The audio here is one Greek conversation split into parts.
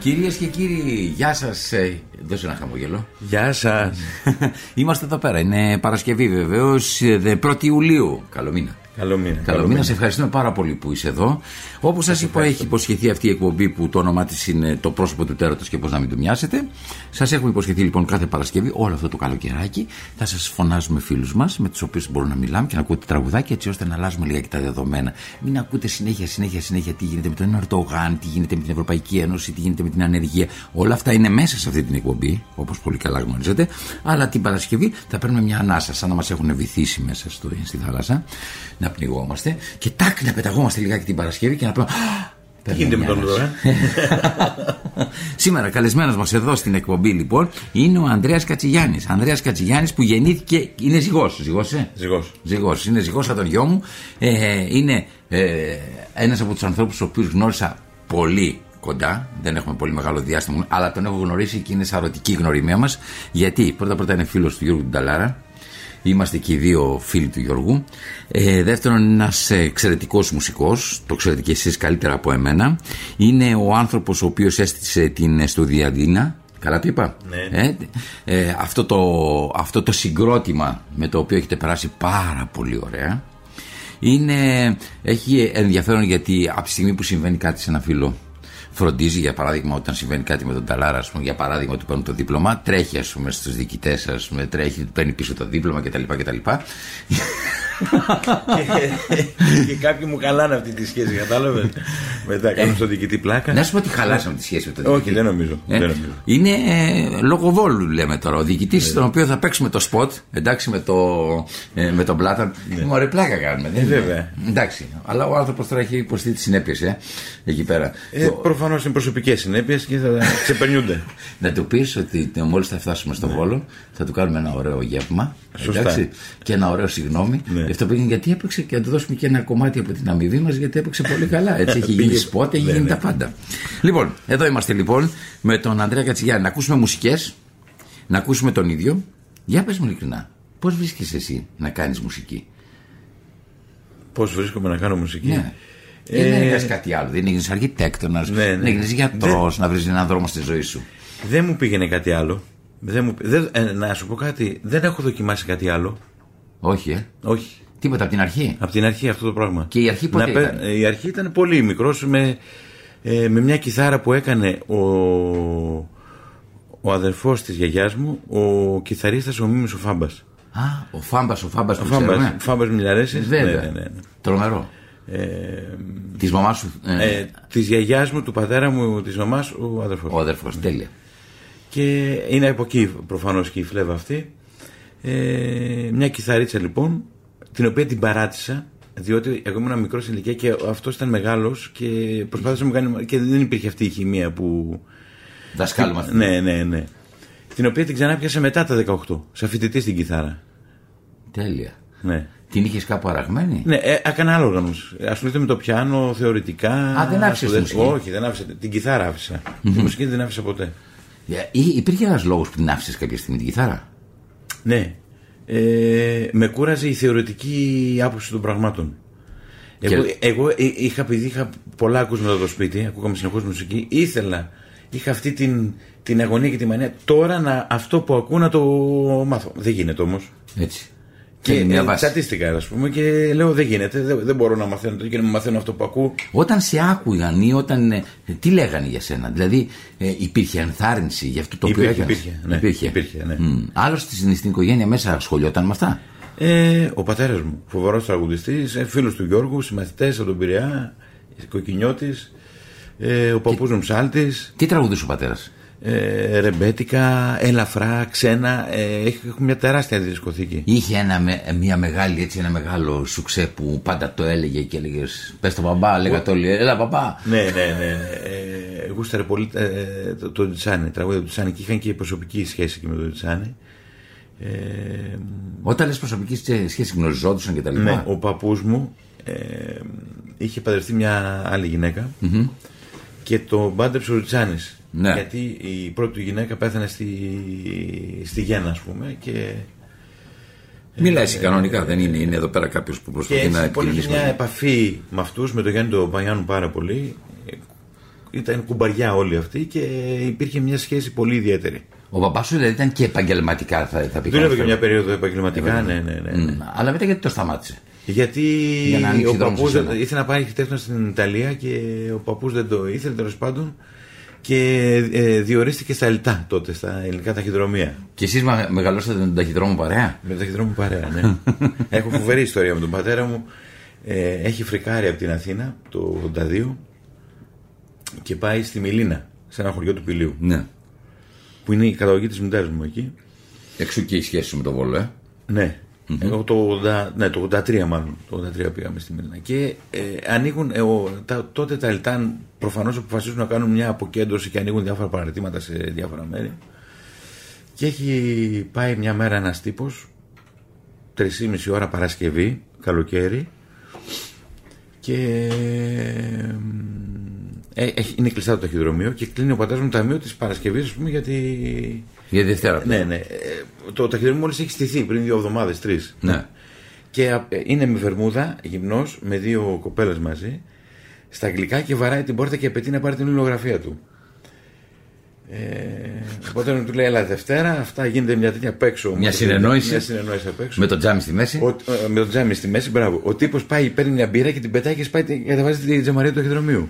Κυρίες και κύριοι, γεια σας. Ε, δώσε ένα χαμόγελο. Γεια σας. Είμαστε εδώ πέρα. Είναι Παρασκευή βεβαίως, 1η Ιουλίου. Καλό μήνα. Καλό μήνα. Καλό μήνα. Σε ευχαριστούμε πάρα πολύ που είσαι εδώ. Όπως σας είπα, έχει υποσχεθεί αυτή η εκπομπή που το όνομά της είναι Το πρόσωπο του τέρατος και πώς να μην του μοιάσετε. Σας έχουμε υποσχεθεί λοιπόν κάθε Παρασκευή, όλο αυτό το καλοκαιράκι, θα σας φωνάζουμε φίλους μας με τους οποίους μπορούμε να μιλάμε και να ακούτε τραγουδάκια έτσι ώστε να αλλάζουμε λίγα και τα δεδομένα. Μην ακούτε συνέχεια, συνέχεια, συνέχεια τι γίνεται με τον Ερντογάν, τι γίνεται με την Ευρωπαϊκή Ένωση, τι γίνεται με την ανεργία. Όλα αυτά είναι μέσα σε αυτή την εκπομπή, όπως πολύ καλά γνωρίζετε. Αλλά την Παρασκευή θα παίρνουμε μια ανάσα, σαν να μας έχουν βυθίσει μέσα στο, στη θάλασσα, να πνιγόμαστε και τάκ να πεταγόμαστε λιγάκι την Παρασκευή και να πούμε τι γίνεται με τον ε; Σήμερα καλεσμένος μας εδώ στην εκπομπή λοιπόν είναι ο Ανδρέας Κατσιγιάννης. Ανδρέας Κατσιγιάννης που γεννήθηκε, είναι ζυγός, ζυγός, ε; Ζυγός. ζυγός. Είναι ζυγός σαν τον γιο μου. Ε, είναι ε, ένας από τους ανθρώπους τους οποίους γνώρισα πολύ κοντά, δεν έχουμε πολύ μεγάλο διάστημα, αλλά τον έχω γνωρίσει και είναι σαρωτική γνωριμία μας. Γιατί πρώτα πρώτα είναι φίλος του Γιώργου Νταλάρα, Είμαστε και οι δύο φίλοι του Γιώργου. Ε, δεύτερον, ένας εξαιρετικός μουσικός, το ξέρετε και εσείς καλύτερα από εμένα. Είναι ο άνθρωπος ο οποίος έστησε την Στοδιαδίνα. Καλά το είπα; Ναι. Ε, ε, αυτό, το, αυτό το συγκρότημα με το οποίο έχετε περάσει πάρα πολύ ωραία. Είναι, έχει ενδιαφέρον γιατί από τη στιγμή που συμβαίνει κάτι σε ένα φίλο φροντίζει, για παράδειγμα, όταν συμβαίνει κάτι με τον Ταλάρα, ας πούμε, για παράδειγμα, του παίρνουν το δίπλωμα, τρέχει, ας πούμε, στους διοικητές, ας πούμε, τρέχει, παίρνει πίσω το δίπλωμα κτλ. κτλ. και, και κάποιοι μου χαλάνε αυτή τη σχέση, κατάλαβες; Μετά κάνουν στον διοικητή πλάκα. Να σου πω ότι χαλάσαμε τη σχέση με τον διοικητή. Όχι, δεν νομίζω. Ε, δεν νομίζω. Είναι ε, λόγω βόλου, λέμε τώρα. Ο διοικητής, ναι. τον οποίο θα παίξουμε το σποτ, εντάξει, με, το, ε, με τον πλάτα. Ναι. Μωρέ, πλάκα κάνουμε. Ε, βέβαια. Εντάξει. Αλλά ο άνθρωπος τώρα έχει υποστεί τις συνέπειες ε, εκεί πέρα. Ε, το... Προφανώ είναι προσωπικέ συνέπειε και θα ξεπερνιούνται. να του πεις ότι μόλις θα φτάσουμε στο ναι. Βόλο θα του κάνουμε ένα ωραίο γεύμα. Σωστά. Εντάξει, και ένα ωραίο συγγνώμη. Ναι. Γι' αυτό πήγαινε γιατί έπαιξε και να του δώσουμε και ένα κομμάτι από την αμοιβή μας γιατί έπαιξε πολύ καλά. Έτσι έχει γίνει σπότ, έχει Ναι, γίνει ναι. τα πάντα. Λοιπόν, εδώ είμαστε λοιπόν με τον Ανδρέα Κατσιγιάννη. Να ακούσουμε μουσικές, να ακούσουμε τον ίδιο. Για πες μου ειλικρινά, πώς βρίσκεις εσύ να κάνεις μουσική; Πώς βρίσκομαι να κάνω μουσική; Ναι. Ε, δεν έκανε κάτι άλλο. Δεν έγινε αρχιτέκτονας, Ναι, ναι. δεν έγινε γιατρός, να βρεις έναν δρόμο στη ζωή σου. Δεν μου πήγαινε κάτι άλλο. Δεν μου, δεν, ε, να σου πω κάτι, δεν έχω δοκιμάσει κάτι άλλο. Όχι, ε. Όχι. Τίποτα από την αρχή; Από την αρχή αυτό το πράγμα. Και η αρχή πότε Να πε- ήταν; ε, Η αρχή ήταν πολύ μικρός με, ε, με μια κιθάρα που έκανε ο, ο αδερφός της γιαγιάς μου, ο κιθαρίστας ο Μίμης ο Φάμπας. Α, ο Φάμπας, ο Φάμπας Ο που Φάμπας, ξέρουμε. Φάμπας Μιλαρέσης. Βέβαια. Ναι, ναι, ναι. Τρομερό. Ε, Της μαμάς σου. ε, ε, της γιαγιάς μου, του πατέρα μου, της μαμάς, ο αδερφός. ο αδερφός. Τέλεια. Και είναι από εκεί προφανώς και η φλέβα αυτή. Ε, μια κιθαρίτσα λοιπόν, την οποία την παράτησα, διότι εγώ ήμουν μικρός σε ηλικία και αυτός ήταν μεγάλος και προσπάθησε να μου κάνει. και δεν υπήρχε αυτή η χημεία που. Δασκάλου μας. Ναι, ναι, ναι. Την οποία την ξανά πιάσα μετά τα 18, σαν φοιτητή στην κιθάρα. Τέλεια. Ναι. Την είχες κάπου αραγμένη; Ναι, ε, έκανα άλλο όργανο. Ασχολείται με το πιάνο θεωρητικά. Α, δεν άφησες τη Ασχολείται- μουσική. Όχι, δεν άφησα. Την κιθάρα άφησα. Τη μουσική δεν την άφησα ποτέ. Ε, ή- Υπήρχε ένας λόγος που την άφησες κάποια στιγμή την κιθάρα; Ναι. Ε, με κούραζε η θεωρητική άποψη των πραγμάτων. Εγώ, Και- εγώ ε, είχα, επειδή είχα πολλά ακούσματα στο σπίτι, ακούγαμε συνεχώς μουσική, ήθελα, είχα αυτή την, την αγωνία και τη μανία τώρα να, αυτό που ακούω να το μάθω. Δεν γίνεται όμως. Έτσι. Και Θέλει μια ε, βάση. τσατίστηκα, ας πούμε, και λέω δεν γίνεται, δεν, δεν μπορώ να μαθαίνω το και να μαθαίνω αυτό που ακούω. Όταν σε άκουγαν ή όταν. ε, τι λέγανε για σένα, Δηλαδή ε, υπήρχε ενθάρρυνση για αυτό το οποίο Υπήρχε, έκανες; υπήρχε, ναι, υπήρχε, ναι. Μμ. Άλλος στην, στην οικογένεια μέσα ασχολιόταν με αυτά; Ε, ο πατέρας μου, φοβερός τραγουδιστής, φίλος του Γιώργου, συμμαθητές από τον Πειραιά, κοκκινιώτης, ε, ο παππούς μου ψάλτης. Τι τραγουδούσε ο πατέρας; Ε, ρεμπέτικα, ελαφρά, ξένα. Ε, έχει- έχουμε μια τεράστια δισκοθήκη. Είχε ένα, με- μια μεγάλη, έτσι, ένα μεγάλο σουξέ που πάντα το έλεγε και έλεγε Πες το μπαμπά, λέγατε όλοι. Έλα μπαμπά. Ναι, ναι, ναι. Ε, γούσταρε πολύ ε, το, το Τζάνι, τραγούδια του Τζάνι και είχαν και προσωπική σχέση και με το Τζάνι. Ε, Όταν λες προσωπική σχέση γνωριζόντουσαν και τα λοιπά. Ναι, ο παππούς μου ε, είχε παντρευτεί μια άλλη και το μπάντεψε ο Ριτσάνης. Ναι. Γιατί η πρώτη του γυναίκα πέθανε στη, στη Γέννα, ας πούμε. Και, Μιλάει ε, κανονικά, δεν είναι. Είναι εδώ πέρα κάποιος που προσπαθεί να επικοινωνήσει. Είχε μια επαφή με αυτούς, με τον Γιάννη τον Παγιάννου πάρα πολύ. Ήταν κουμπαριά όλοι αυτοί και υπήρχε μια σχέση πολύ ιδιαίτερη. Ο παπάς σου δηλαδή ήταν και επαγγελματικά, θα, θα πει. Δούλευε και μια περίοδο επαγγελματικά, ναι, ναι, ναι. ναι. Αλλά μετά γιατί το σταμάτησε; Γιατί ο παππούς ήθελε να πάει αρχιτέκτονας στην Ιταλία και ο παππούς δεν το ήθελε τέλος πάντων και ε, διορίστηκε στα ΕΛΤΑ τότε, στα ελληνικά ταχυδρομεία. Και εσείς μεγαλώσατε με τον ταχυδρόμο παρέα; Με τον ταχυδρόμο παρέα, ναι. Έχω φοβερή ιστορία με τον πατέρα μου. Ε, έχει φρικάρει από την Αθήνα το 82 και πάει στη Μιλίνα, σε ένα χωριό του Πηλίου. Ναι. Που είναι η καταγωγή της μητέρας μου εκεί. Εξού και η σχέση με τον Βόλο, ε. Ναι. Mm-hmm. Εγώ το, 80, ναι, το 83 μάλλον. Το 83 πήγαμε στη Μίλνα. Και ε, ανοίγουν, ε, ο, τα, τότε τα Ελτάν προφανώς αποφασίζουν να κάνουν μια αποκέντρωση και ανοίγουν διάφορα παρατήματα σε διάφορα μέρη. Και έχει πάει μια μέρα ένας τύπος, 3,5 ώρα Παρασκευή, καλοκαίρι, και ε, είναι κλειστά το ταχυδρομείο και κλείνει ο πατέρας μου το ταμείο της Παρασκευής, ας πούμε, γιατί. Για Δευτέρα. Ναι, ναι. Ε, το ταχυδρομείο μόλις έχει στηθεί πριν δύο εβδομάδες, τρεις. Ναι. Και ε, είναι με βερμούδα, γυμνός, με δύο κοπέλες μαζί, στα αγγλικά και βαράει την πόρτα και απαιτεί να πάρει την υλογραφία του. Ε, οπότε του λέει: Ελά, Δευτέρα, αυτά γίνεται μια τέτοια απ' έξω. Μια συνεννόηση. Μια συνεννόηση απ' έξω. Με το τζάμι στη μέση. Ο, με το τζάμι στη μέση, μπράβο. Ο τύπος πάει, παίρνει μια μπύρα και την πετάει και σπάει και κατεβάζει τη τζαμαρία του ταχυδρομείου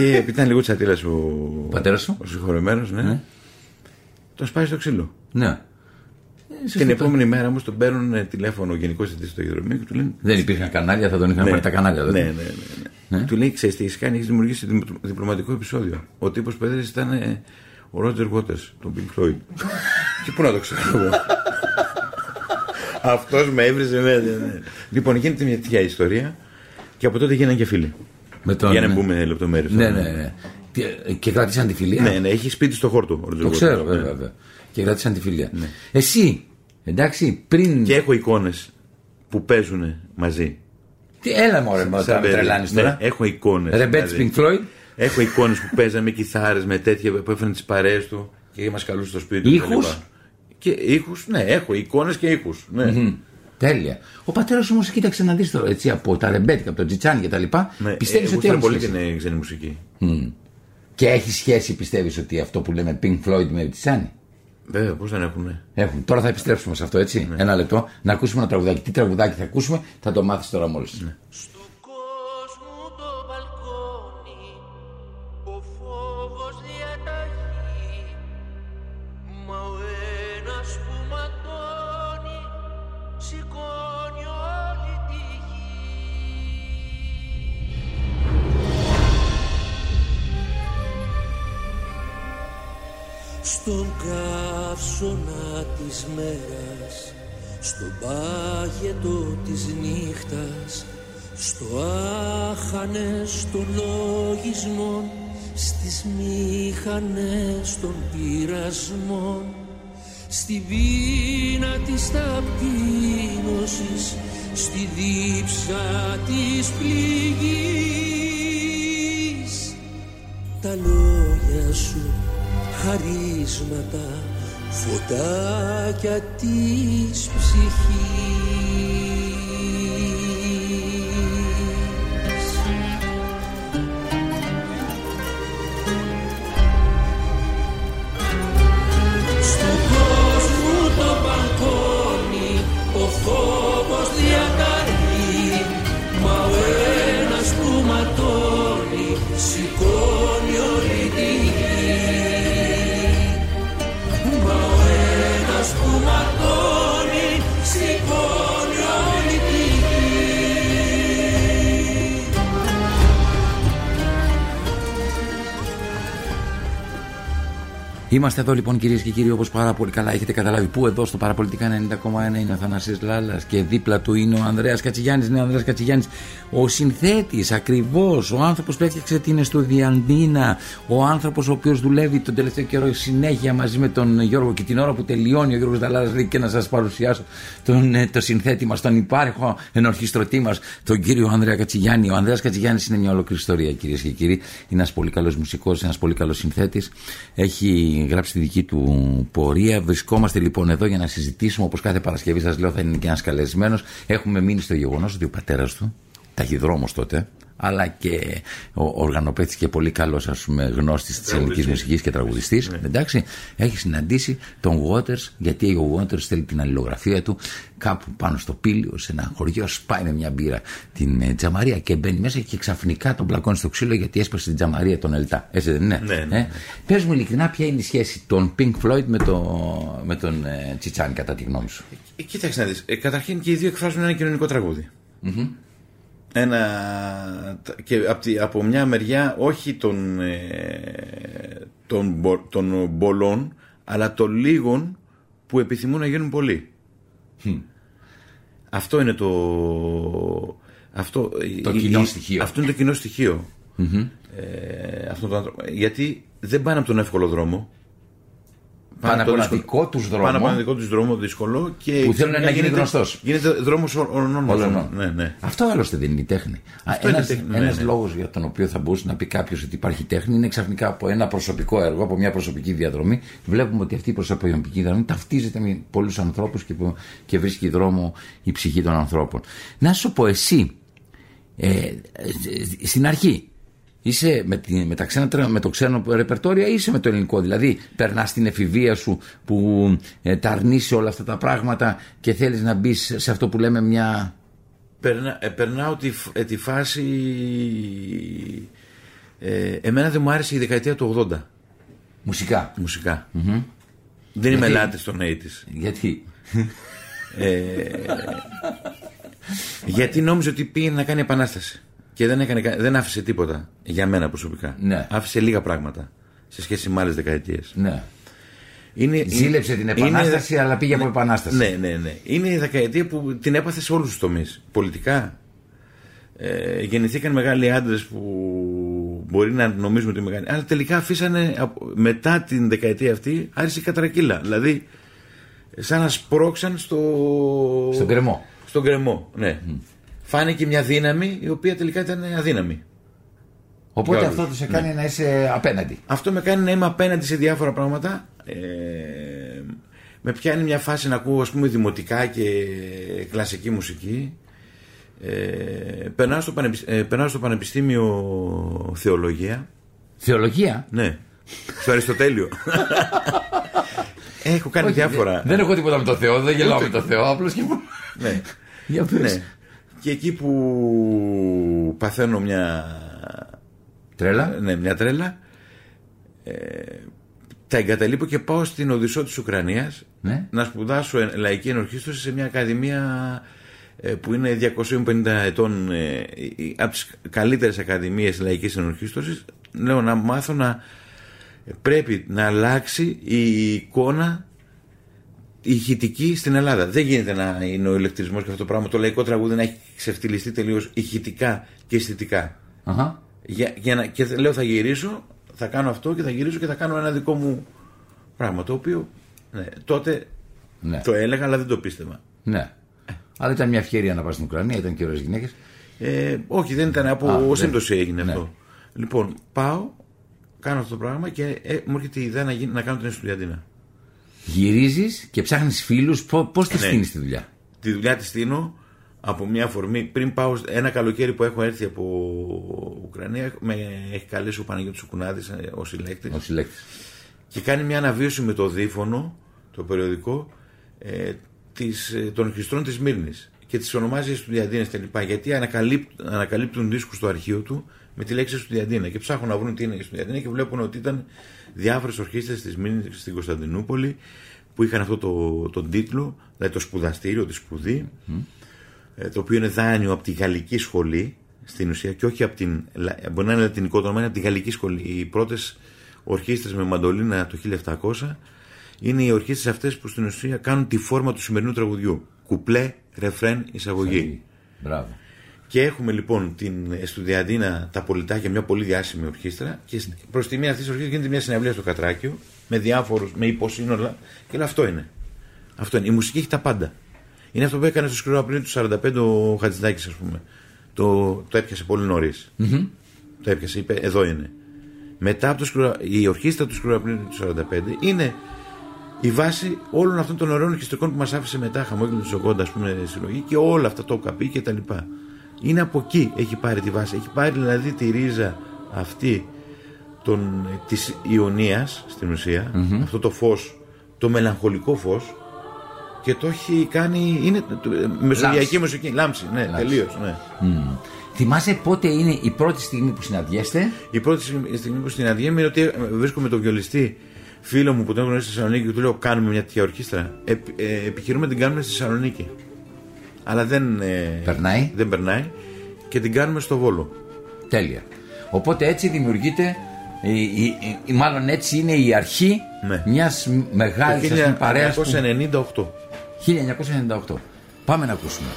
και επειδή ήταν λίγο τσατήλα ο, ο πατέρας σου, ο συγχωρεμένος, ναι, ναι. τον σπάει στο ξύλο. Ναι. Και την επόμενη μέρα όμως τον παίρνουν τηλέφωνο ο γενικός διευθυντή του ταχυδρομείου και του λένε. Δεν υπήρχαν κανάλια, θα τον είχαν ναι, πάρει τα κανάλια. Ναι, ναι, ναι, ναι. ναι. Του λέει: Ξέρεις τι έχεις κάνει, έχεις δημιουργήσει διπλωματικό επεισόδιο. Ο τύπος που έδρασε ήταν ε, ο Ρότζερ Βότερ, τον Pink Floyd. και πού να το ξέρω εγώ. Αυτός με έβριζε μέσα. Ναι. Λοιπόν, γίνεται μια τέτοια ιστορία και από τότε γίνανε και φίλοι. Με τον... Για να μπούμε λεπτομέρειες. Ναι, ναι, ναι. Και κράτησαν τη φιλία; Ναι, ναι, έχει σπίτι στο χόρτο. Το ξέρω, βέβαια. Ναι. βέβαια. Και κράτησαν τη φιλία. Ναι. Εσύ, εντάξει, πριν. Και έχω εικόνες που παίζουν μαζί. Τι έλα μωρέ, μα τα τρελάνεις ναι, τώρα. Έχω εικόνες. Ρεμπέτ Pink Floyd. Έχω εικόνες που παίζανε με κιθάρες, με τέτοια που έφεραν τις παρέες του και μας καλούσε στο σπίτι του. Ήχους. Και ήχους, ναι, έχω εικόνες και ήχους. Ναι. Mm-hmm. Τέλεια. Ο πατέρας όμως κοίταξε να δεις τώρα έτσι από τα ρεμπέτικα, από το τζιτσάνι κτλ. Ναι, πιστεύεις ε, ότι έχει. πολύ την ξένη μουσική. Mm. Και έχει σχέση, πιστεύεις ότι αυτό που λέμε Pink Floyd με τζιτσάνι; Βέβαια, πώς δεν έχουν. Ναι. Έχουν. Τώρα θα επιστρέψουμε σε αυτό, έτσι. Ναι. Ένα λεπτό. Να ακούσουμε ένα τραγουδάκι. Τι τραγουδάκι θα ακούσουμε, θα το μάθεις τώρα μόλις. Ναι. Μήχανες των πειρασμών στη βίνα της ταπείνωσης στη δίψα της πληγής. Τα λόγια σου χαρίσματα φωτάκια της ψυχής Είμαστε εδώ λοιπόν κυρίες και κύριοι, όπως πάρα πολύ καλά έχετε καταλάβει. Πού εδώ στο Παραπολιτικά 90,1 είναι ο Θανασής Λάλλα και δίπλα του είναι ο Ανδρέας Κατσιγιάννης. Ναι, ο Ανδρέας Κατσιγιάννης, ο συνθέτης ακριβώς, ο άνθρωπος που έφτιαξε την Εστουδιαντίνα, ο άνθρωπος ο οποίος δουλεύει τον τελευταίο καιρό συνέχεια μαζί με τον Γιώργο και την ώρα που τελειώνει ο Γιώργος Δαλάρα λέει και να σας παρουσιάσω τον, ε, το συνθέτη μας, τον υπάρχο ενορχιστρωτή μας, τον κύριο Ανδρέα Κατσιγιάννη. Ο Ανδρέας Κατσιγιάννης είναι μια ολόκληρη ιστορία κυρίες και κύριοι. Είναι ένας πολύ καλός μουσικός, ένας πολύ καλός συνθέτης. Έχει γράψει τη δική του πορεία. Βρισκόμαστε λοιπόν εδώ για να συζητήσουμε όπως κάθε Παρασκευή σας λέω θα είναι και ένας καλεσμένος. Έχουμε μείνει στο γεγονός ότι ο πατέρας του, ταχυδρόμος τότε, αλλά και ο οργανοπαίχτη και πολύ καλός γνώστης της ελληνικής μουσικής και τραγουδιστής. Ναι. Εντάξει, έχει συναντήσει τον Waters, γιατί ο Waters θέλει την αλληλογραφία του κάπου πάνω στο πύλιο, σε ένα χωριό, σπάει με μια μπύρα την ε, τζαμαρία και μπαίνει μέσα και ξαφνικά τον πλακώνει στο ξύλο γιατί έσπασε την τζαμαρία τον Ελτά. Έτσι δεν είναι; Ναι, ναι, ε; Πες μου ειλικρινά, ποια είναι η σχέση των Pink Floyd με, το, με τον ε, Τσιτσάνι, κατά τη γνώμη σου; Ε, κοίταξε να δεις. Ε, καταρχήν και οι δύο εκφράζουν ένα κοινωνικό τραγούδι. Mm-hmm. Ένα, και από, τη, από μια μεριά όχι των, ε, των, μπο- των πολλών αλλά των λίγων που επιθυμούν να γίνουν πολλοί. Αυτό είναι το. Αυτό, Το η- κοινό η- στοιχείο. Αυτό είναι το κοινό στοιχείο. Ε, αυτόν τον άνθρωπο. Γιατί δεν πάνε από τον εύκολο δρόμο. Πάνε από ένα δύσκολο- δικό τους δρόμο. Πάνε από ένα δικό τους δρόμο δύσκολο και. Που θέλουν να ξαφνικά γίνει γίνεται- γνωστός. Γίνεται δρόμος όλων Όλων. μας. Ναι, ναι. Αυτό άλλωστε δεν είναι η τέχνη. Αυτό είναι Ένα τέχνη, ναι, ένας ναι. λόγος για τον οποίο θα μπορούσε να πει κάποιος ότι υπάρχει τέχνη είναι ξαφνικά από ένα προσωπικό έργο, από μια προσωπική διαδρομή. Βλέπουμε ότι αυτή η προσωπική διαδρομή ταυτίζεται με πολλούς ανθρώπους και, που- και βρίσκει δρόμο η ψυχή των ανθρώπων. Να σου πω εσύ, ε, ε, στην αρχή Είσαι με, τη- με, τα ξένα, τρα- με το ξένο ρεπερτόριο ή είσαι με το ελληνικό; Δηλαδή, περνάς την εφηβεία σου που ε, τα αρνείσαι όλα αυτά τα πράγματα και θέλεις να μπεις σε αυτό που λέμε μια. Περνά, ε, περνάω τη, φ- ε, τη φάση. Ε, εμένα δεν μου άρεσε η δεκαετία του 80 μουσικά. μουσικά. Δεν είμαι Γιατί; λάτη των 80s. Γιατί; Γιατί νόμιζε ότι πήγε να κάνει επανάσταση. Και δεν, έκανε, κα- δεν άφησε τίποτα για μένα προσωπικά. Ναι. Άφησε λίγα πράγματα σε σχέση με άλλες δεκαετίες. Ναι. Είναι, Ζήλεψε την επανάσταση, αλλά πήγε από επανάσταση. Ναι, ναι, ναι. Είναι η δεκαετία που την έπαθε σε όλους τους τομείς. Πολιτικά. Ε, γεννηθήκαν μεγάλοι άντρες που μπορεί να νομίζουν ότι είναι μεγάλοι. Αλλά τελικά αφήσανε από- μετά την δεκαετία αυτή άρχισε η κατρακύλα. Δηλαδή, σαν να σπρώξαν στο. Στον κρεμό. Στον κρεμό, ναι. Φάνηκε μια δύναμη η οποία τελικά ήταν αδύναμη. Οπότε Για αυτό όλους. του σε κάνει να είσαι απέναντι. Αυτό με κάνει να είμαι απέναντι σε διάφορα πράγματα. Ε, με πιάνει μια φάση να ακούω ας πούμε δημοτικά και κλασική μουσική. Ε, περνάω, στο πανεπισ- ε, περνάω στο Πανεπιστήμιο Θεολογία. Θεολογία; Ναι. Στο Αριστοτέλειο. Έχω κάνει Όχι, διάφορα. Δεν, δεν έχω τίποτα με το Θεό, δεν γελάω με το Θεό. Απλώς και. Ναι. Για πες. ναι. Και εκεί που παθαίνω μια Τρέλα. ναι, μια τρέλα. Ε, τα εγκαταλείπω και πάω στην Οδυσσό της Ουκρανίας Ναι. να σπουδάσω εν- λαϊκή ενορχίστρωση σε μια ακαδημία ε, που είναι 250 ετών ε, η- από τις καλύτερες ακαδημίες λαϊκής ενορχίστρωσης λέω να μάθω να πρέπει να αλλάξει η εικόνα η ηχητική στην Ελλάδα. Δεν γίνεται να είναι ο ηλεκτρισμός και αυτό το πράγμα. Το λαϊκό τραγούδι να έχει ξεφτυλιστεί τελείως ηχητικά και αισθητικά. Αχα. Για, για να, και λέω θα γυρίσω, θα κάνω αυτό και θα γυρίσω και θα κάνω ένα δικό μου πράγμα. Το οποίο ναι, τότε Ναι. το έλεγα αλλά δεν το πίστευα. Ναι. Αλλά ήταν μια ευκαιρία να πας στην Ουκρανία, ήταν και ωραίες γυναίκες. Ε, όχι, δεν ήταν από Α, ω δεν. σύμπτωση έγινε Ναι. αυτό. Λοιπόν, πάω, κάνω αυτό το πράγμα και ε, μου έρχεται η ιδέα να, γίνει, να κάνω την Εστουδιαντίνα. Γυρίζεις και ψάχνεις φίλους. Πώς τη Ναι. στείνεις τη δουλειά; Τη δουλειά τη στείνω από μια αφορμή. Πριν πάω ένα καλοκαίρι που έχω έρθει από Ουκρανία, με έχει καλέσει ο Παναγιώτης Σουκουνάδης ε, ο συλλέκτης. Ο συλλέκτης. και κάνει μια αναβίωση με το Δίφωνο, το περιοδικό, ε, της, ε, των ορχιστρών της Μύρνης και τις ονομάζει Στουδιαντίνες και λοιπά, γιατί ανακαλύπτουν, ανακαλύπτουν δίσκους στο αρχείο του με τη λέξη Στουδιαντίνα και ψάχνουν να βρουν τι είναι η Στουδιαντίνα και βλέπουν ότι ήταν διάφορες ορχήστρες της Μύρνης στην Κωνσταντινούπολη που είχαν αυτό το, τον τίτλο, δηλαδή το σπουδαστήριο, τη σπουδή, ε, το οποίο είναι δάνειο από τη γαλλική σχολή στην ουσία και όχι από την. λα- Μπορεί να είναι λατινικό το όνομα, είναι από τη γαλλική σχολή. Οι πρώτες ορχήστρες με μαντολίνα το 1700 είναι οι ορχήστρες αυτές που στην ουσία κάνουν τη φόρμα του σημερινού τραγουδιού. Κουπλέ, ρεφρέν, εισαγωγή. Μπράβο. Και έχουμε λοιπόν την Εστουδιαντίνα τα πολιτάκια, μια πολύ διάσημη ορχήστρα. Και προς τη μία αυτής της ορχήστρας γίνεται μια συναυλία στο Κατράκιο με διάφορους, με υποσύνολα. Και λέει αυτό είναι. Αυτό είναι. Η μουσική έχει τα πάντα. Είναι αυτό που έκανε στο σκληρό Απρίλιο του 45 ο Χατζηδάκης, ας πούμε. Το, το έπιασε πολύ νωρίς. Το έπιασε, είπε εδώ είναι. Μετά από το σκληρό, η ορχήστρα του σκληρού Απρίλιο του 45 είναι η βάση όλων αυτών των ωραίων ορχιστρικών που μας άφησε μετά, χαμόγελο του Ζωγόντα, ας πούμε, συλλογή και όλα αυτά το καπί και τα λοιπά. Είναι από εκεί έχει πάρει τη βάση. Έχει πάρει δηλαδή τη ρίζα αυτή των, της Ιωνίας στην ουσια αυτό το φως, το μελαγχολικό φως και το έχει κάνει, είναι το- μεσογειακή Λάμψη. μουσική, λάμψη, ναι, τελείως, ναι. Μμμ. Θυμάσαι πότε είναι η πρώτη στιγμή που συναντιέστε; Η πρώτη στιγμή στιγμή που στην αδειέμαι είναι ότι ε, βρίσκομαι τον βιολιστή φίλο μου που τον γνωρίζει στη Θεσσαλονίκη και του λέω: Κάνουμε μια τέτοια ορχήστρα. Επ- ε, επιχειρούμε να την κάνουμε στη Θεσσαλονίκη. Αλλά δεν, ε, Περνάει. δεν περνάει και την κάνουμε στο Βόλο. Τέλεια. Οπότε έτσι δημιουργείται, η, η- η- η- μάλλον έτσι είναι η αρχή Ναι. μιας μεγάλης Το ας πούμε, παρέας που... 1998. 1998. Πάμε να ακούσουμε.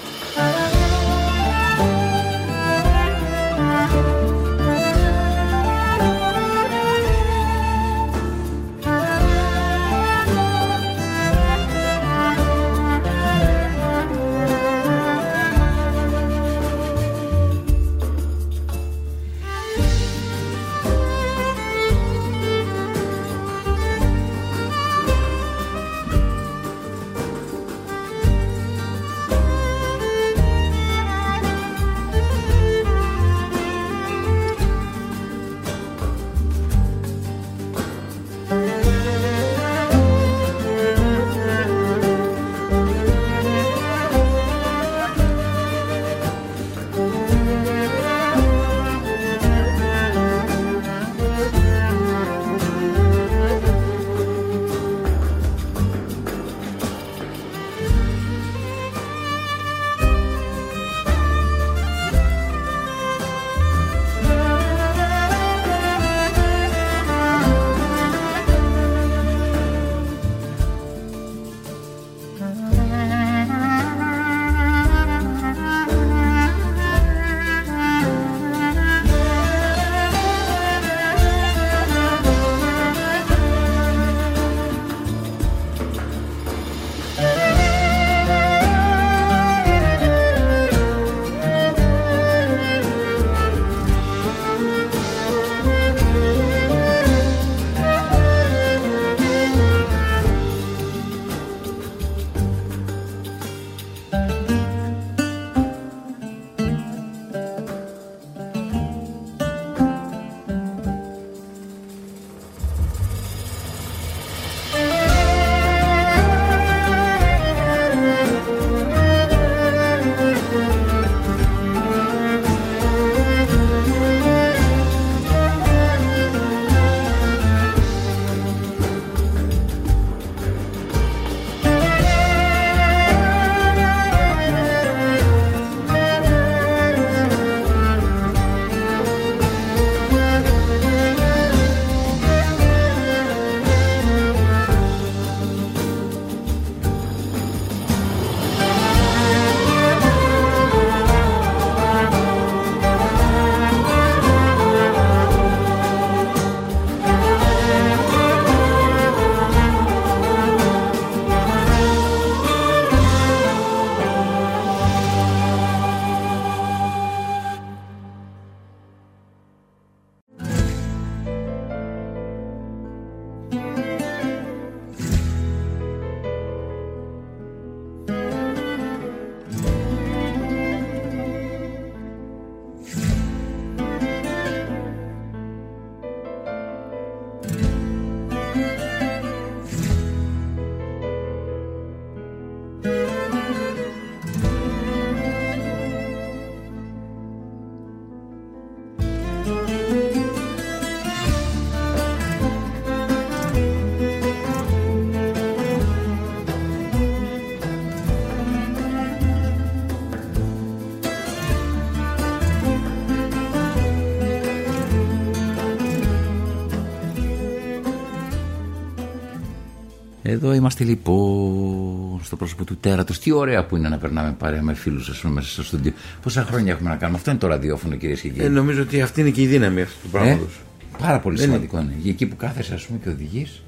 Εδώ είμαστε λοιπόν στο πρόσωπο του τέρατος. Τι ωραία που είναι να περνάμε παρέα με φίλους ας πούμε, μέσα στο στούντιο. Πόσα χρόνια έχουμε να κάνουμε; Αυτό είναι το ραδιόφωνο κυρίες και κύριοι. Ε, νομίζω ότι αυτή είναι και η δύναμη αυτού του πράγματος. Πάρα πολύ Δεν σημαντικό είναι. Για εκεί που κάθεσαι, ας πούμε, και οδηγείς,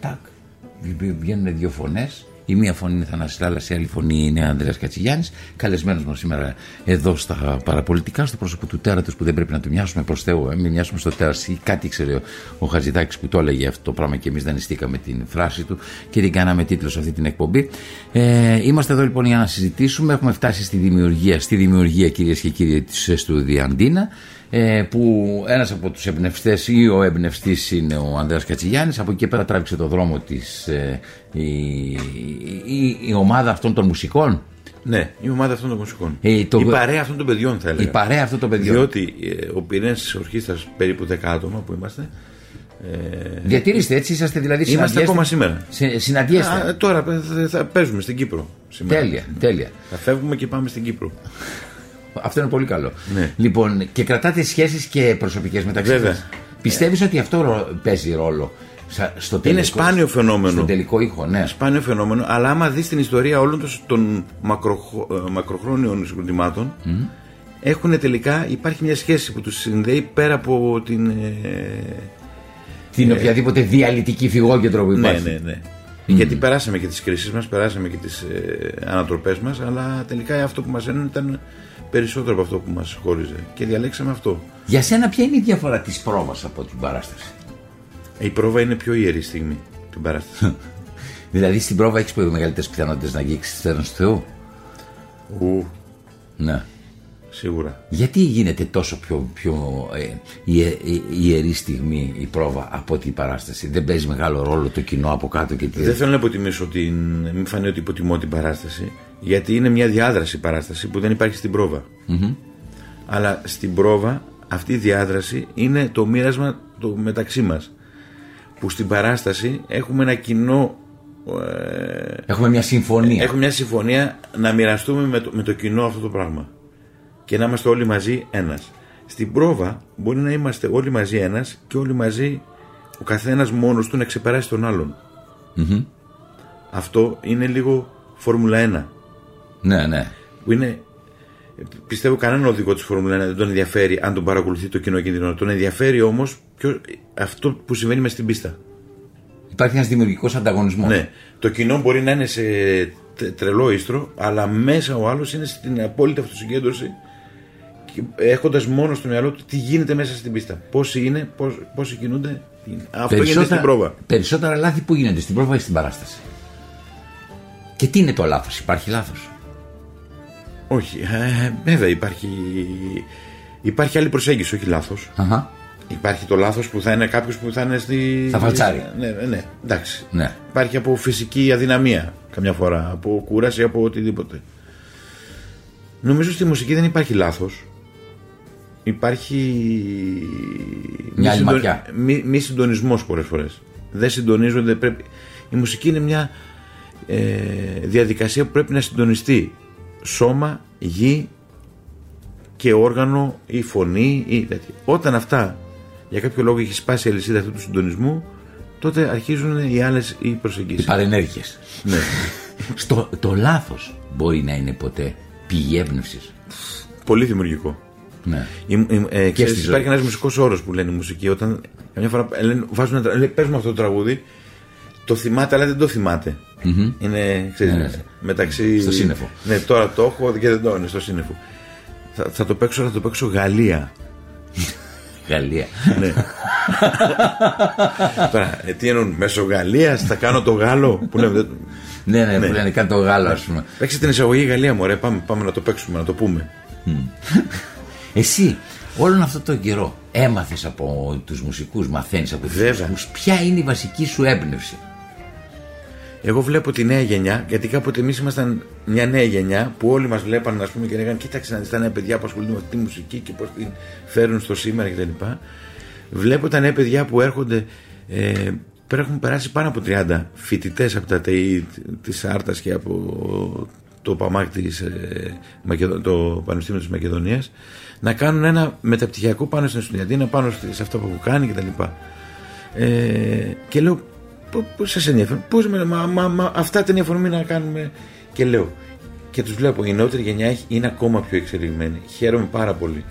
τάκ, βγ- βγαίνουν δύο φωνές. Η μία φωνή είναι Θανάσης Λάλλας, η άλλη φωνή είναι Ανδρέας Κατσιγιάννης. Καλεσμένος μας σήμερα εδώ στα παραπολιτικά, στο πρόσωπο του τέρατος που δεν πρέπει να του μοιάσουμε προς Θεού. Ε, μην μοιάσουμε στο τέρας. Ή κάτι ήξερε ο, ο Χατζηδάκης που το έλεγε αυτό το πράγμα και εμείς δανειστήκαμε την φράση του και την κάναμε τίτλο σε αυτή την εκπομπή. Ε, είμαστε εδώ λοιπόν για να συζητήσουμε. Έχουμε φτάσει στη δημιουργία, στη δημιουργία κυρίες και κύριοι της Στουδιαντίνα ε, που ένας από τους εμπνευστές ή ο εμπνευστής είναι ο Ανδρέας Κατσιγιάννης από εκεί και πέρα τράβηξε το δρόμο της ε, η, η, η ομάδα αυτών των μουσικών Ναι, η ομάδα αυτών των μουσικών. Ε, το- Η παρέα αυτών των παιδιών θα έλεγα. η παρέα αυτών των παιδιών Διότι ε, ο πυρήνα τη ορχήστρα, περίπου 10 άτομα που είμαστε. Ε, διατηρήστε έτσι είσαστε δηλαδή Είμαστε συναντιέστε- ακόμα σήμερα. σε- συναντιέστε Α, τώρα θα, θα παίζουμε στην Κύπρο. Σήμερα. τέλεια, τέλεια Θα φεύγουμε και πάμε στην Κύπρο. Αυτό είναι πολύ καλό Ναι. λοιπόν και κρατάτε σχέσεις και προσωπικές μεταξύ Βέβαια. σας πιστεύεις ότι αυτό ρο- παίζει ρόλο σα- στο τελικό, σπάνιο φαινόμενο. στον τελικό ήχο ναι Σπάνιο φαινόμενο, αλλά άμα δεις την ιστορία όλων των- των μακροχο- ε, μακροχρόνιων συγκροτημάτων, έχουν τελικά, υπάρχει μια σχέση που τους συνδέει πέρα από την. ε, την οποιαδήποτε διαλυτική φυγόκεντρο που ναι, υπάρχει ναι, ναι. Γιατί περάσαμε και τις κρίσεις μας, περάσαμε και τις ε, ανατροπές μας, αλλά τελικά αυτό που μας ένωνε ήταν περισσότερο από αυτό που μας χώριζε. Και διαλέξαμε αυτό. Για σένα ποια είναι η διαφορά της πρόβας από την παράσταση; Η πρόβα είναι πιο ιερή στιγμή την παράσταση. δηλαδή στην πρόβα έχεις πολύ μεγαλύτερες πιθανότητες να αγγίξεις τη του Θεού. Ου, Ναι. Σίγουρα. Γιατί γίνεται τόσο πιο, πιο ε, ιε- ε, ιερή στιγμή η πρόβα από ότι η παράσταση; Δεν παίζει μεγάλο ρόλο το κοινό από κάτω και τι. Δεν θέλω να υποτιμήσω την. Μην φανεί ότι υποτιμώ την παράσταση, γιατί είναι μια διάδραση παράσταση που δεν υπάρχει στην πρόβα. Αλλά στην πρόβα αυτή η διάδραση είναι το μοίρασμα το μεταξύ μας Που στην παράσταση έχουμε ένα κοινό. ε, Έχουμε μια συμφωνία. έχουμε μια συμφωνία να μοιραστούμε με το, με το κοινό αυτό το πράγμα. Και να είμαστε όλοι μαζί ένας. Στην πρόβα μπορεί να είμαστε όλοι μαζί ένας και όλοι μαζί ο καθένας μόνος του να ξεπεράσει τον άλλον. Αυτό είναι λίγο Φόρμουλα 1. Ναι, ναι. Που είναι, πιστεύω κανέναν οδηγό της Φόρμουλα 1 δεν τον ενδιαφέρει αν τον παρακολουθεί το κοινό κίνδυνο. Τον ενδιαφέρει όμως αυτό που συμβαίνει μες στην πίστα. Υπάρχει ένας δημιουργικός ανταγωνισμός. Ναι. Το κοινό μπορεί να είναι σε τε- τρελό ίστρο, αλλά μέσα ο άλλος είναι στην απόλυτη αυτοσυγκέντρωση έχοντας μόνο στο μυαλό του τι γίνεται μέσα στην πίστα. Πόσοι είναι, πώς, πόσοι κινούνται. τι είναι. Αυτό γίνεται στην πρόβα. περισσότερα λάθη που γίνονται στην πρόβα ή στην παράσταση. Και τι είναι το λάθος, υπάρχει λάθος; Όχι. Ε, βέβαια υπάρχει, υπάρχει άλλη προσέγγιση, όχι λάθος. Αχα. Υπάρχει το λάθος που θα είναι κάποιος που θα είναι στη. Θα φαλτσάρει. Ναι, ναι, ναι, εντάξει. Ναι. Υπάρχει από φυσική αδυναμία καμιά φορά, από κούραση, από οτιδήποτε. Νομίζω στη μουσική δεν υπάρχει λάθος. Υπάρχει Μια άλλη συντο- ματιά. μη, μη συντονισμός πολλές φορές. Δεν συντονίζονται, πρέπει... Η μουσική είναι μια ε, διαδικασία που πρέπει να συντονιστεί. Σώμα, γη και όργανο ή φωνή ή τέτοια. Όταν αυτά για κάποιο λόγο έχει σπάσει η αλυσίδα αυτού του συντονισμού, τότε αρχίζουν οι άλλες οι Οι προσεγγίσεις. παρενέργειες. Ναι. Στο, το λάθος μπορεί να είναι ποτέ πηγή έμπνευσης. Πολύ δημιουργικό. Ναι. Η, η, ε, ξέρεις, στη ζωή. υπάρχει ένας μουσικός όρος που λένε η μουσική. Όταν καμιά φορά λένε, βάζουν ένα τραγούδι, παίζουμε αυτό το τραγούδι, το θυμάται, αλλά δεν το θυμάται. Είναι ξέρεις, Ναι, ναι. μεταξύ. Στο σύννεφο. Ναι, τώρα το έχω και δεν το είναι στο σύννεφο. Θα, θα το παίξω, αλλά θα το παίξω Γαλλία. Γαλλία. ναι. τώρα, ε, τι εννοούν, μέσω Γαλλίας θα κάνω το Γάλλο. Που λέμε, δεν- ναι, ναι, που λένε κάτι το Γάλλο, ας πούμε. Παίξε την εισαγωγή Γαλλία, μωρέ, πάμε, πάμε να το παίξουμε, να το πούμε. Εσύ, όλον αυτό το καιρό, έμαθες από τους μουσικούς, μαθαίνεις από τους Βέβαια. μουσικούς. Ποια είναι η βασική σου έμπνευση; Εγώ βλέπω τη νέα γενιά, γιατί κάποτε εμείς ήμασταν μια νέα γενιά που όλοι μας βλέπαν ας πούμε, και λέγανε: Κοίταξε να δεις τα νέα παιδιά που ασχολούνται με αυτή τη μουσική και πώς την φέρουν στο σήμερα κτλ. Βλέπω τα νέα παιδιά που έρχονται. Ε, πέρα έχουν περάσει πάνω από 30 φοιτητές από τα ΤΕΙ της Άρτας και από το ΠΑΜΑΚ της, ε, Μακεδο- το Πανεπιστήμιο της Μακεδονίας να κάνουν ένα μεταπτυχιακό πάνω στην Εστιαντίνα, πάνω στη- σε αυτά που έχουν κάνει κτλ. Ε, και λέω Πώς σας ενδιαφέρουν, πώς με, μα, μα, μα, αυτά την αφορμή να κάνουμε. Και λέω, και τους βλέπω, η νεότερη γενιά έχει- είναι ακόμα πιο εξελιγμένη. Χαίρομαι πάρα πολύ.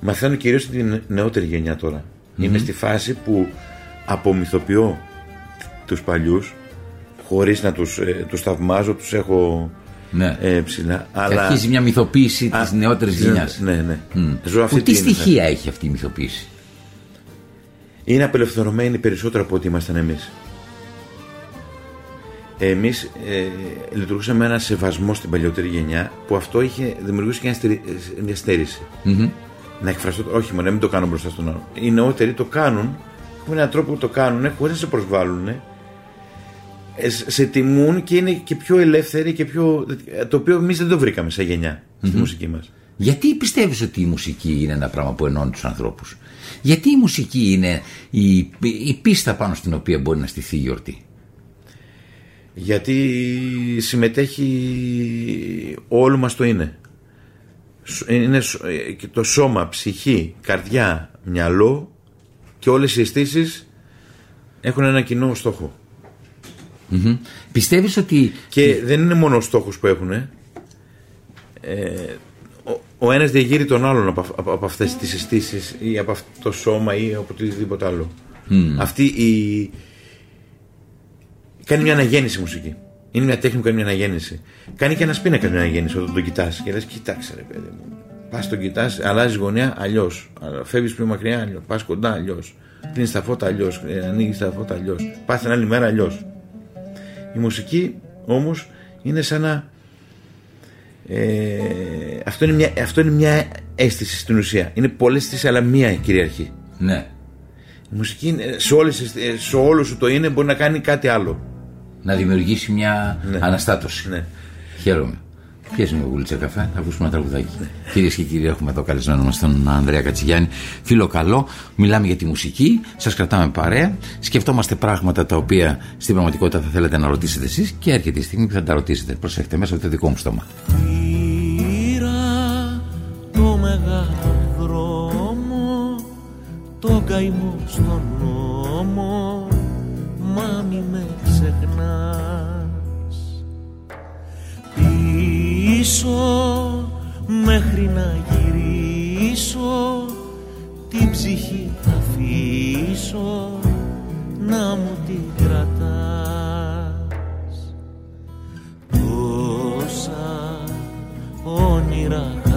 Μαθαίνω κυρίως την νεότερη γενιά τώρα. Είμαι στη φάση που απομυθοποιώ τους παλιούς χωρίς να τους, ε, τους θαυμάζω, τους έχω Ναι. ε, ψηλά. Και Αλλά... αρχίζει μια μυθοποίηση Α, της νεότερης ναι, γενιάς. Ναι, ναι. Ζω αυτή Που τι την- στοιχεία έχει αυτή η μυθοποίηση; Είναι απελευθερωμένοι περισσότερο από ό,τι ήμασταν εμείς. Εμείς ε, λειτουργούσαμε με ένα σεβασμό στην παλιότερη γενιά που αυτό είχε δημιουργήσει και μια, στερη- ε, μια στέρηση. Να εκφραστώ, όχι μόνο, να μην το κάνω μπροστά στον άλλο. Οι νεότεροι το κάνουν, έχουν έναν τρόπο που το κάνουν, χωρίς να σε προσβάλλουν. Ε, σε- σε τιμούν και είναι και πιο ελεύθεροι και πιο. το οποίο εμείς δεν το βρήκαμε σαν γενιά στη μουσική μας. Γιατί πιστεύεις ότι η μουσική είναι ένα πράγμα που ενώνει τους ανθρώπους; Γιατί η μουσική είναι η, η πίστα πάνω στην οποία μπορεί να στηθεί η γιορτή; Γιατί συμμετέχει όλο μας το είναι. Σ- Είναι σ- ε, και το σώμα, ψυχή, καρδιά, μυαλό και όλες οι αισθήσεις έχουν ένα κοινό στόχο. Μμμ. Πιστεύεις ότι Και δεν είναι μόνο ο στόχος που έχουν. Ε, ο, ο ένας διαγείρει τον άλλον από, αυ- από, από αυτές τις αισθήσει ή από αυτό το σώμα ή από οτιδήποτε άλλο. Αυτή η... Κάνει μια αναγέννηση η μουσική. Είναι μια τέχνη που κάνει μια αναγέννηση. Κάνει και ένα πίνακα μια αναγέννηση όταν τον κοιτάς. Και λες, κοιτάξτε ρε παιδί μου. Πας τον κοιτάς, αλλάζεις γωνία αλλιώς. Φεύγεις πιο μακριά αλλιώς. Πας κοντά αλλιώς. Κλείνεις τα φώτα αλλιώς. Ανοίγεις τα φώτα αλλιώς. Πας την άλλη μέρα αλλιώς. Η μουσική όμως είναι σαν να. Ε, αυτό, είναι μια, αυτό είναι μια αίσθηση στην ουσία. Είναι πολλές αισθήσεις, αλλά μία κυριαρχεί. ναι, Η μουσική είναι- σε, όλες, τις- ε, σε όλο σου το είναι μπορεί να κάνει κάτι άλλο. να δημιουργήσει μια Ναι. αναστάτωση. Ναι. Χαίρομαι. Πιέζει με γουλίτσα καφέ, θα ακούσουμε ένα τραγουδάκι. Κυρίες και κύριοι, έχουμε εδώ καλεσμένο μας τον Ανδρέα Κατσιγιάννη. Φίλο καλό, μιλάμε για τη μουσική, σας κρατάμε παρέα, σκεφτόμαστε πράγματα τα οποία στην πραγματικότητα θα θέλετε να ρωτήσετε εσείς και έρχεται η στιγμή που θα τα ρωτήσετε. Προσέχετε μέσα από το δικό μου στόμα. Πήρα το μεγάλο δρόμο το καημό στον Πίσω μέχρι να γυρίσω την ψυχή θα αφήσω να μου την κρατάς. Τόσα όνειρα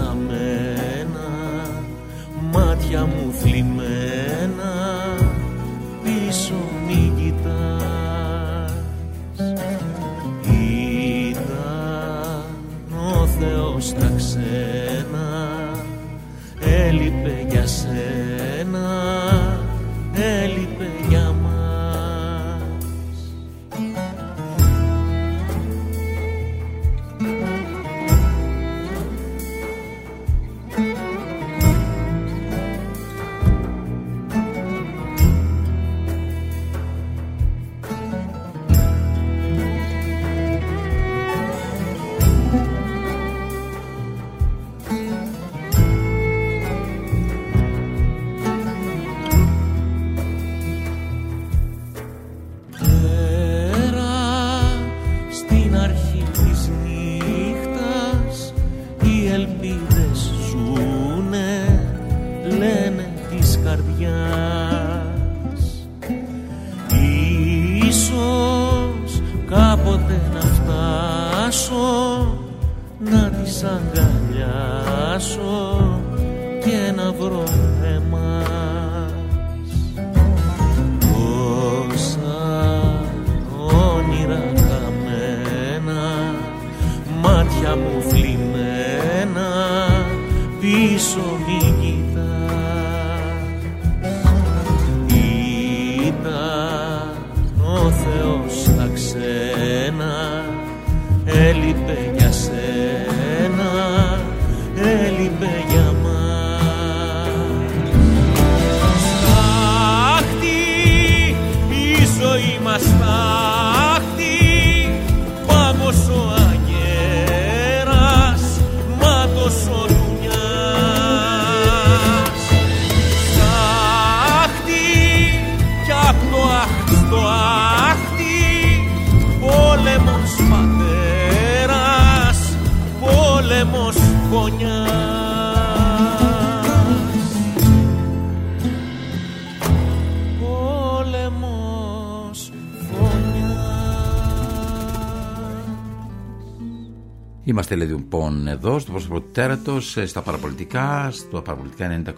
Είμαστε λοιπόν εδώ στο πρόσωπο του τέρατος, στα παραπολιτικά, στο παραπολιτικά 90,1.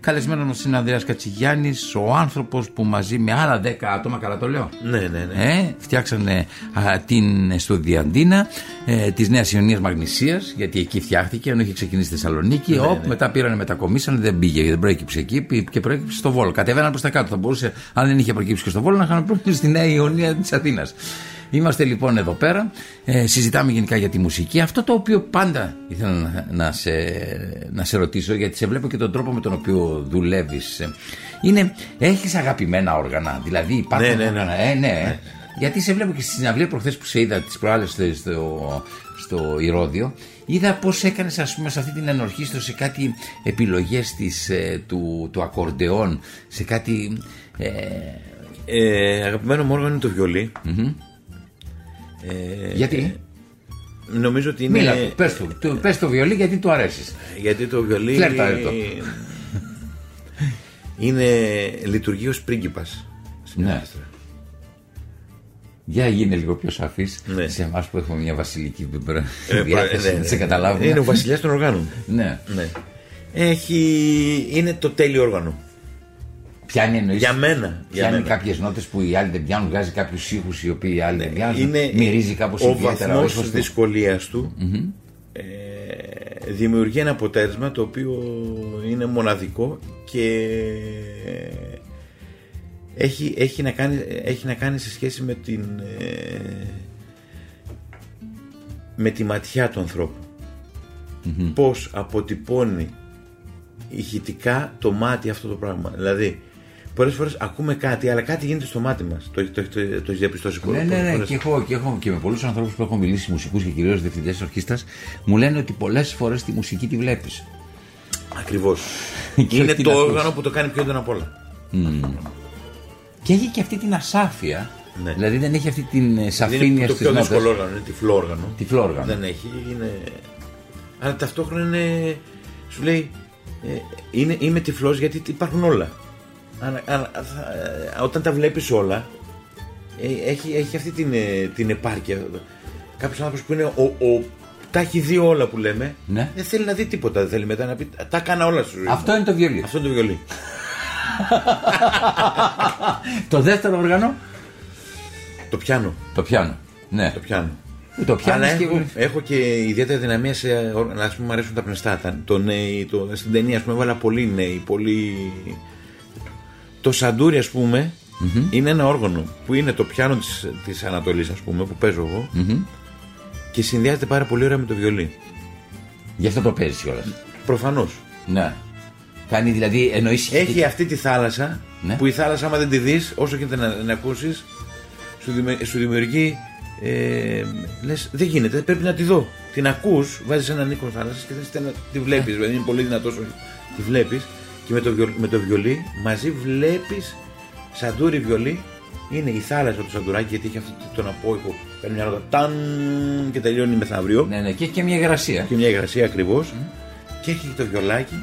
Καλεσμένος μας είναι ο Ανδρέας Κατσιγιάννης, ο άνθρωπος που μαζί με άλλα 10 άτομα, καλά το λέω. Ναι, ναι, ναι. Ε, φτιάξανε α, την στοδιαντίνα ε, της Νέας Ιωνίας Μαγνησίας, γιατί εκεί φτιάχτηκε, ενώ είχε ξεκινήσει στη Θεσσαλονίκη. Οπ, μετά πήραν μετακομίσανε, δεν πήγε, δεν προέκυψε εκεί πή- και προέκυψε στο Βόλο. Κατεβαίναν προς τα κάτω. Θα μπορούσε, αν δεν είχε προκύψει και στο Βόλο, να είχαν προκύψει στη Νέα Ιωνία της Αθήνας. Είμαστε λοιπόν εδώ πέρα, ε, συζητάμε γενικά για τη μουσική. Αυτό το οποίο πάντα ήθελα να, να, σε, να σε ρωτήσω, γιατί σε βλέπω και τον τρόπο με τον οποίο δουλεύεις, είναι έχεις αγαπημένα όργανα. Δηλαδή υπάρχουν Ναι, ναι, ναι. όργανα. Ε, ναι. Γιατί σε βλέπω και στη συναυλία προχθές που σε είδα τις προάλλες στο, στο, στο Ηρώδιο, είδα πώς έκανες, ας πούμε, σε αυτή την ενορχήστο σε κάτι επιλογές του, του ακορντεόν, σε κάτι. Ε, Ε, αγαπημένο μου όργανο είναι το βιολί. Ε, γιατί; Νομίζω ότι είναι. Μίλα, του, πες, του, του, πες το βιολί γιατί του αρέσεις. Γιατί το βιολί. Φλερτάρε το. είναι λειτουργεί ως πρίγκιπας σε μια Ναι. orchestra. Για γίνε λίγο πιο σαφής Ναι. σε εμάς που έχουμε μια βασιλική Ε, διάθεση, ναι, να ναι. σε καταλάβουμε. Είναι ο βασιλιάς των οργάνων. Ναι. Ναι. Έχει... Είναι το τέλειο όργανο. Πιάνει εννοείς, Για μένα. Για Πιάνει μένα. κάποιες νότες που οι άλλοι δεν πιάνουν, βγάζει κάποιους ήχους οι οποίοι οι άλλοι δεν βγάζουν. Ναι, είναι Μυρίζει κάπως ο ιδιαίτερα. βαθμός ίσως του. δυσκολίας του ε, δημιουργεί ένα αποτέλεσμα το οποίο είναι μοναδικό και έχει, έχει, να, κάνει, έχει να κάνει σε σχέση με την ε, με τη ματιά του ανθρώπου πως αποτυπώνει ηχητικά το μάτι αυτό το πράγμα δηλαδή πολλές φορές ακούμε κάτι αλλά κάτι γίνεται στο μάτι μας το, το, το, το, το έχεις διαπιστώσει Ναι, ναι, πολλές ναι. φορές; Και έχω, και έχω και με πολλούς ανθρώπους που έχω μιλήσει, μουσικούς και κυρίως διευθυντές ορχήστρα, μου λένε ότι πολλές φορές τη μουσική τη βλέπεις. Ακριβώς Και είναι όχι το να ακούς. όργανο που το κάνει πιο έντονα απ' όλα Και έχει και αυτή την ασάφεια. Ναι. Δηλαδή δεν έχει αυτή την ε, είναι σαφήνεια το στις πιο νότες. δύσκολο όργανο είναι τυφλό όργανο Τυφλό όργανο. δεν έχει είναι... αλλά ταυτόχρονα είναι σου λέει ε, είναι, είμαι τυφλός γιατί υπάρχουν όλα όταν τα βλέπεις όλα ε, έχει, έχει αυτή την, ε, την επάρκεια κάποιος άνθρωπος που είναι ο, ο, τα έχει δει όλα που λέμε Ναι. δεν θέλει να δει τίποτα δεν θέλει μετά να πει τα έκανα όλα στη ζωή μου». Αυτό είναι το βιολί. αυτό είναι το βιολί το δεύτερο όργανο, το πιάνω το πιάνω. Ναι. το πιάνω Το πιάνω Αλλά και έχω, έχω και ιδιαίτερη δυναμία σε. Α πούμε, μου αρέσουν τα πνευστά. Τα, το νέοι, το, στην ταινία, ας πούμε, έβαλα πολύ νέοι, πολύ. Το σαντούρι, ας πουμε είναι ένα όργανο που είναι το πιάνο της, της Ανατολής ας πούμε που παίζω εγώ και συνδυάζεται πάρα πολύ ωραία με το βιολί Γι' αυτό το παίζεις κιόλας. προφανώς Ναι. Κάνει δηλαδή εννοείς. έχει αυτή τη θάλασσα Ναι. που η θάλασσα άμα δεν τη δεις όσο και να, να ακούσεις σου, δημι- σου δημιουργεί ε, λες δεν γίνεται πρέπει να τη δω την ακούς βάζεις έναν οίκο θάλασσας και θες να τη βλέπεις δηλαδή είναι πολύ δυνατός όσο τη βλέπεις και με το, βιολ, με το βιολί μαζί βλέπεις σαντούρι βιολί είναι η θάλασσα του σαντουράκι γιατί έχει αυτό τον απόϊχο παίρνει μια νότα ταν και τελειώνει μεθαύριο Ναι, ναι, και έχει και μια υγρασία. και μια υγρασία ακριβώς και έχει το βιολάκι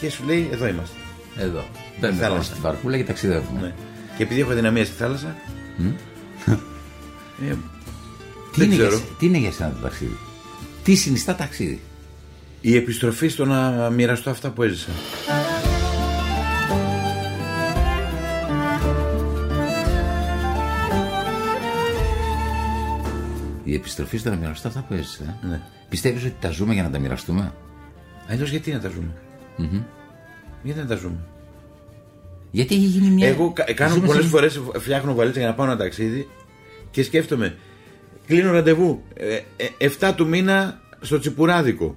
και σου λέει εδώ είμαστε Εδώ. Μπαίνουμε θάλασσα. τώρα στην βαρκούλα και ταξιδεύουμε. Ναι. Και επειδή έχω δυναμία στη θάλασσα. ε, Τι, δεν είναι για, ξέρω. τι είναι για σένα το ταξίδι; Τι συνιστά ταξίδι; Η επιστροφή στο να μοιραστώ αυτά που έζησα. Η επιστροφή στο να μοιραστώ αυτά που έζησε. Ε; Ναι. Πιστεύεις ότι τα ζούμε για να τα μοιραστούμε; Αλλιώς γιατί να τα ζούμε; Γιατί να τα ζούμε; Γιατί έχει γίνει μια. Εγώ κα- κάνω Ζούμε πολλές σε- φορές φτιάχνω βαλίτσα για να πάω ένα ταξίδι και σκέφτομαι. Κλείνω ραντεβού. Ε, 7 του μήνα στο Τσιπουράδικο.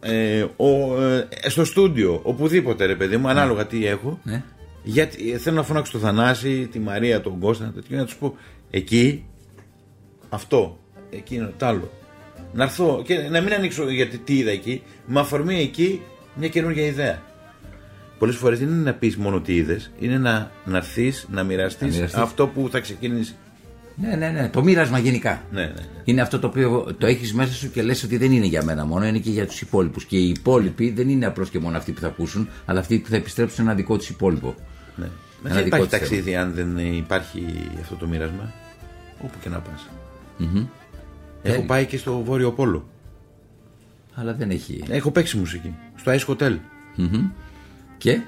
Ε, ο, ε, στο στούντιο, οπουδήποτε ρε παιδί μου, ανάλογα τι έχω. Ναι. Γιατί ε, θέλω να φωνάξω τον Θανάση, τη Μαρία, τον Κώστα, τέτοιο, να τους πω εκεί αυτό, εκείνο, το άλλο. Να έρθω και να μην ανοίξω γιατί τι είδα εκεί, με αφορμή εκεί μια καινούργια ιδέα. Πολλές φορές δεν είναι να πεις μόνο τι είδες, είναι να, να έρθεις, να μοιραστείς Να μοιραστείς. αυτό που θα ξεκινήσεις. Ναι, ναι, ναι. Το μοίρασμα γενικά. Ναι, ναι. Είναι αυτό το οποίο το έχεις μέσα σου και λες ότι δεν είναι για μένα μόνο, είναι και για τους υπόλοιπους. Και οι υπόλοιποι δεν είναι απλώς και μόνο αυτοί που θα ακούσουν, αλλά αυτοί που θα επιστρέψουν σε ένα δικό τους υπόλοιπο. ναι. Ένα Δεν δικό υπάρχει της ταξίδι αν δεν υπάρχει αυτό το μοίρασμα. Όπου και να πας. Έχω Τέλειο. πάει και στο Βόρειο Πόλο. Αλλά δεν έχει. Έχω παίξει μουσική. Στο Ice Hotel. Και;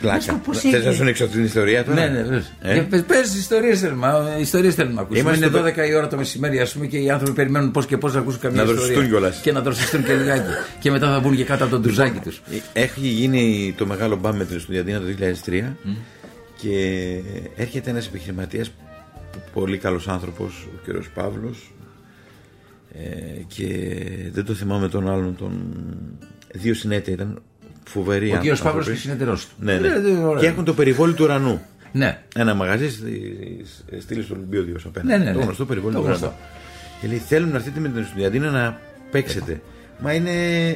Πλάκα. πώς Θες να έγινε. σου ανοίξω την ιστορία τώρα; Ναι, ναι, βέβαια. Ε; Πες ιστορίες θέλουμε. Ιστορίες θέλουμε να ακούσουμε. Είμαστε Είναι στο- 12 η ώρα το μεσημέρι, ας πούμε, και οι άνθρωποι περιμένουν πώς και πώς να ακούσουν καμία Να ιστορία. δροσιστούν κιόλας. Και να δροσιστούν και λιγάκι. και μετά θα μπουν και κάτω από τον τουζάκι τους. Έχει γίνει το μεγάλο μπαμ με την Στουδιαντίνα το 2003 και έρχεται ένας επιχειρηματίας πολύ καλός άνθρωπος, ο κύριος Παύλος ε, και δεν το θυμάμαι τον άλλον, τον... δύο συνέτεια ήταν φοβεροί Ο κύριος άνθρωποι. Παύλο και συνεταιρός του. Ναι, ναι. Ε, ε, ωραία. και έχουν το περιβόλι του ουρανού. Ναι. Ένα μαγαζί στη στήλη του Ολυμπίου απέναντι. Ναι, ναι, Το ναι. γνωστό περιβόλι Το του γνωστό. ουρανού. Και λέει: Θέλουν να έρθετε με την Στουδιαντίνα να παίξετε. Μα είναι,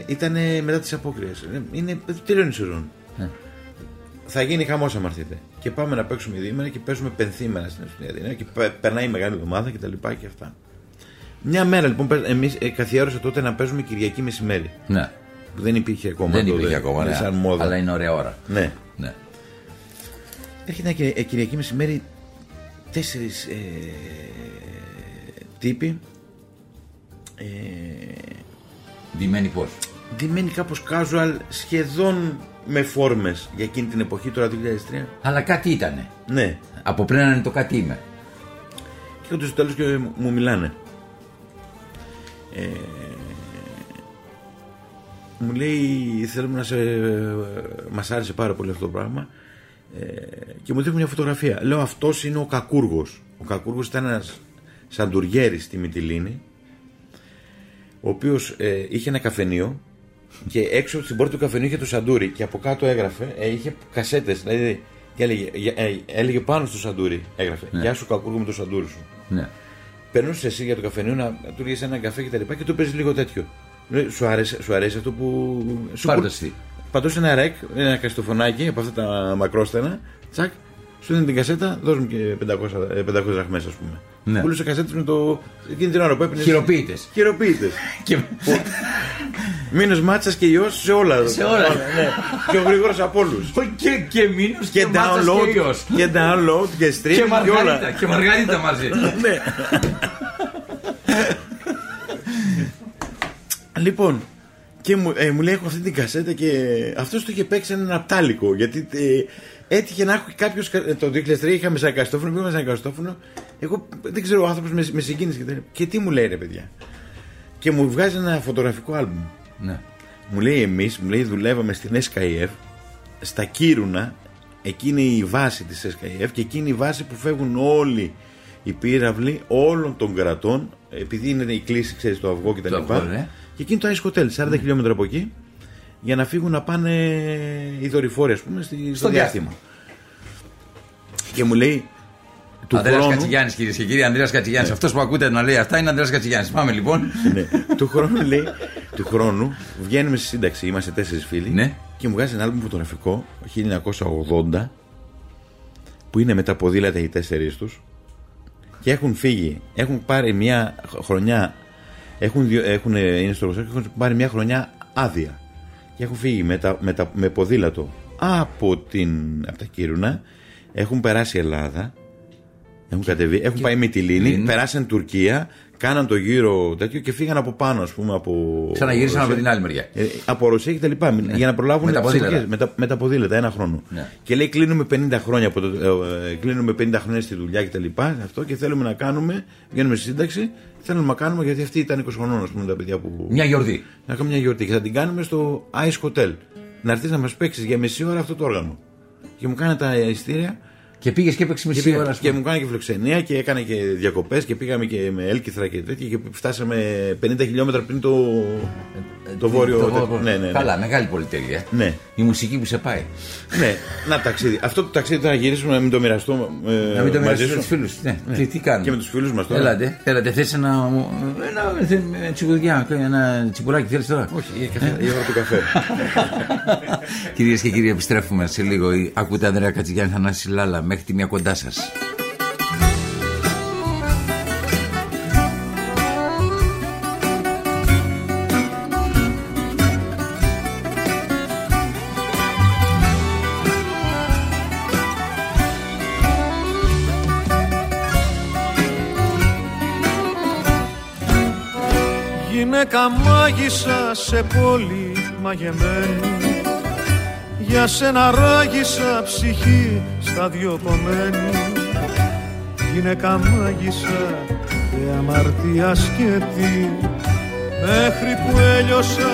ήταν μετά τις απόκριες. Είναι τελειώνει η σεζόν. Ναι. Θα γίνει χαμός άμα έρθετε. Και πάμε να παίξουμε διήμερα και παίζουμε πενθήμερα στην Στουδιαντίνα. Και πε- περνάει η μεγάλη εβδομάδα και τα λοιπά και αυτά. Μια μέρα λοιπόν, εμείς καθιέρωσα τότε να παίζουμε Κυριακή μεσημέρι. ναι. Που δεν υπήρχε ακόμα. Δεν τότε. υπήρχε ακόμα. Είναι Ναι. Σαν μόδα. Αλλά είναι ωραία ώρα. Ναι. Ναι. Έρχεται ένα Κυρια- ε, Κυριακή μεσημέρι τέσσερις ε, τύποι. Ε, Ντυμένοι πώς; Ντυμένοι κάπως casual, σχεδόν με φόρμες για εκείνη την εποχή, τώρα 2003. Αλλά κάτι ήτανε. Ναι. Από πριν να είναι το κάτι είμαι. Και έρχονται στο τέλος και μου μιλάνε. Ε, μου λέει θέλουμε να σε... Μας άρεσε πάρα πολύ αυτό το πράγμα ε, και μου δείχνει μια φωτογραφία. Λέω αυτός είναι ο Κακούργος. Ο Κακούργος ήταν ένας σαντουριέρης στη Μυτιλίνη ο οποίος ε, είχε ένα καφενείο και έξω στην πόρτα του καφενείου είχε το σαντούρι και από κάτω έγραφε, ε, είχε κασέτες δηλαδή και έλεγε, ε, έλεγε πάνω στο σαντούρι έγραφε Γεια σου Κακούργο με το σαντούρι σου Ναι. Περνούσες εσύ για το καφενείο να του λύσει ένα καφέ και τα λοιπά και του παίζει λίγο τέτοιο. Λέει, σου, αρέσει, σου αρέσει αυτό που. Σου Πάρε που- το εσύ. Πατούσε ένα ρεκ, ένα καστοφωνάκι από αυτά τα μακρόστενα, τσακ, σου δίνει την κασέτα, δώσ' μου και 500, ε, 500 δραχμές ας πούμε. Ναι. Πούλησε κασέτες με το. εκείνη την ώρα που έπαιρνε. Χειροποίητες. Χειροποίητες. Και... Μήνος μάτσας και ιός σε όλα. Σε όλα. ναι. Και ο γρήγορος από όλους. και, και μήνους Και μάτσας και download, ιός. και download και stream Και και μαργαρίτα. όλα. Και μαργαρίτα μαζί. Ναι. λοιπόν, και μου, ε, μου λέει: Έχω αυτή την κασέτα και αυτός το είχε παίξει ένα απτάλικο. Γιατί ε, έτυχε να έχω κάποιος. Το 2003 είχαμε σαν καστόφωνο, πήγαμε σαν καστόφωνο. Εγώ δεν ξέρω, ο άνθρωπος με, με συγκίνησε και, τα- και τι μου λέει, ρε παιδιά. Και μου βγάζει ένα φωτογραφικό άλμπουμ. ναι. Μου λέει εμείς, μου λέει δουλεύαμε στην SKF στα Κύρουνα, εκείνη η βάση της SKF και εκείνη η βάση που φεύγουν όλοι οι πύραυλοι όλων των κρατών, επειδή είναι η κλίση, ξέρεις, το αυγό κτλ. Το αυγό, ναι. Και εκείνη το Ice Hotel, 40 χιλιόμετρα από εκεί, για να φύγουν να πάνε οι δορυφόροι, ας πούμε, στη- στο, Στο διάστημα. Και μου λέει, του Ανδρέας χρόνου, Κατσιγιάννης κυρίες και κύριοι, Ανδρέας Κατσιγιάννης. Αυτός που ακούτε να λέει αυτά είναι Ανδρέας Κατσιγιάννης. Πάμε λοιπόν. ναι, του χρόνου λέει, του χρόνου βγαίνουμε στη σύνταξη, είμαστε τέσσερις φίλοι Ναι. και μου βγάζει ένα άλμπουμ φωτογραφικό 1980 που είναι με τα ποδήλατα οι τέσσερις τους και έχουν φύγει, έχουν πάρει μια χρονιά έχουν, διο- έχουν, είναι στο Ρωσό και έχουν πάρει μια χρονιά άδεια και έχουν φύγει με, τα, με, τα, με ποδήλατο από, την, από τα Κύρουνα έχουν περάσει Ελλάδα έχουν κατεβεί, έχουν πάει με τη Λίνη, Λίνη. περάσαν Τουρκία, κάναν το γύρο τέτοιο και φύγαν από πάνω, ας πούμε. Από Ξαναγυρίσαν από Ρωσία. την άλλη μεριά. Ε, από Ρωσία και τα λοιπά. Για να προλάβουν Με τα τις ποδήλατα. εκλογές, με, τα, με τα ποδήλατα, ένα χρόνο. Ναι. Και λέει: Κλείνουμε 50 χρόνια, από το, ε, ε, κλείνουμε 50 χρόνια στη δουλειά και τα λοιπά. Αυτό και θέλουμε να κάνουμε, βγαίνουμε στη σύνταξη. Θέλουμε να κάνουμε γιατί αυτή ήταν 20 χρονών, ας πούμε, τα παιδιά που. Μια γιορτή. Να κάνουμε μια γιορτή. Και θα την κάνουμε στο Ice Hotel. Να έρθεις να μας παίξεις για μισή ώρα αυτό το όργανο. Και μου κάνει τα ειστήρια Και πήγες και έπαιξες και, μισή πήγα- ώρα. ας και πούμε. μου κάνει και φιλοξενία και έκανε και διακοπές και πήγαμε και με έλκυθρα και τέτοια και φτάσαμε 50 χιλιόμετρα πριν το, το βόρειο. Το τέτοιο. βόρειο. Ναι, ναι, ναι. Καλά, μεγάλη πολυτέλεια. ε. Ναι. Η μουσική που σε πάει. ναι, να ταξίδι. Αυτό το ταξίδι θα γυρίσουμε να μην το μοιραστώ ε, Να μην το μαζί μοιραστείς σου. με τους φίλους. Ναι. Τι, τι κάνουμε; Και με τους φίλους μας τώρα. Έλατε, έλατε, θες ένα, ένα, ένα τσιμπουδιά, ένα τσιμπουράκι θέλεις τώρα; Όχι, η, καφέ, η ώρα του καφέ. Κυρίες και κύριοι, επιστρέφουμε σε λίγο. Ακούτε Ανδρέα Κατσιγιάννη, Θανάση Λάλα, μέχρι τη μία κοντά σας. Γυναίκα μάγισσα σε πόλη μαγεμένη Για σένα ράγισα ψυχή στα δυο κομμένη. Γυναίκα μάγισσα και αμαρτία σκέτη. Μέχρι που έλειωσα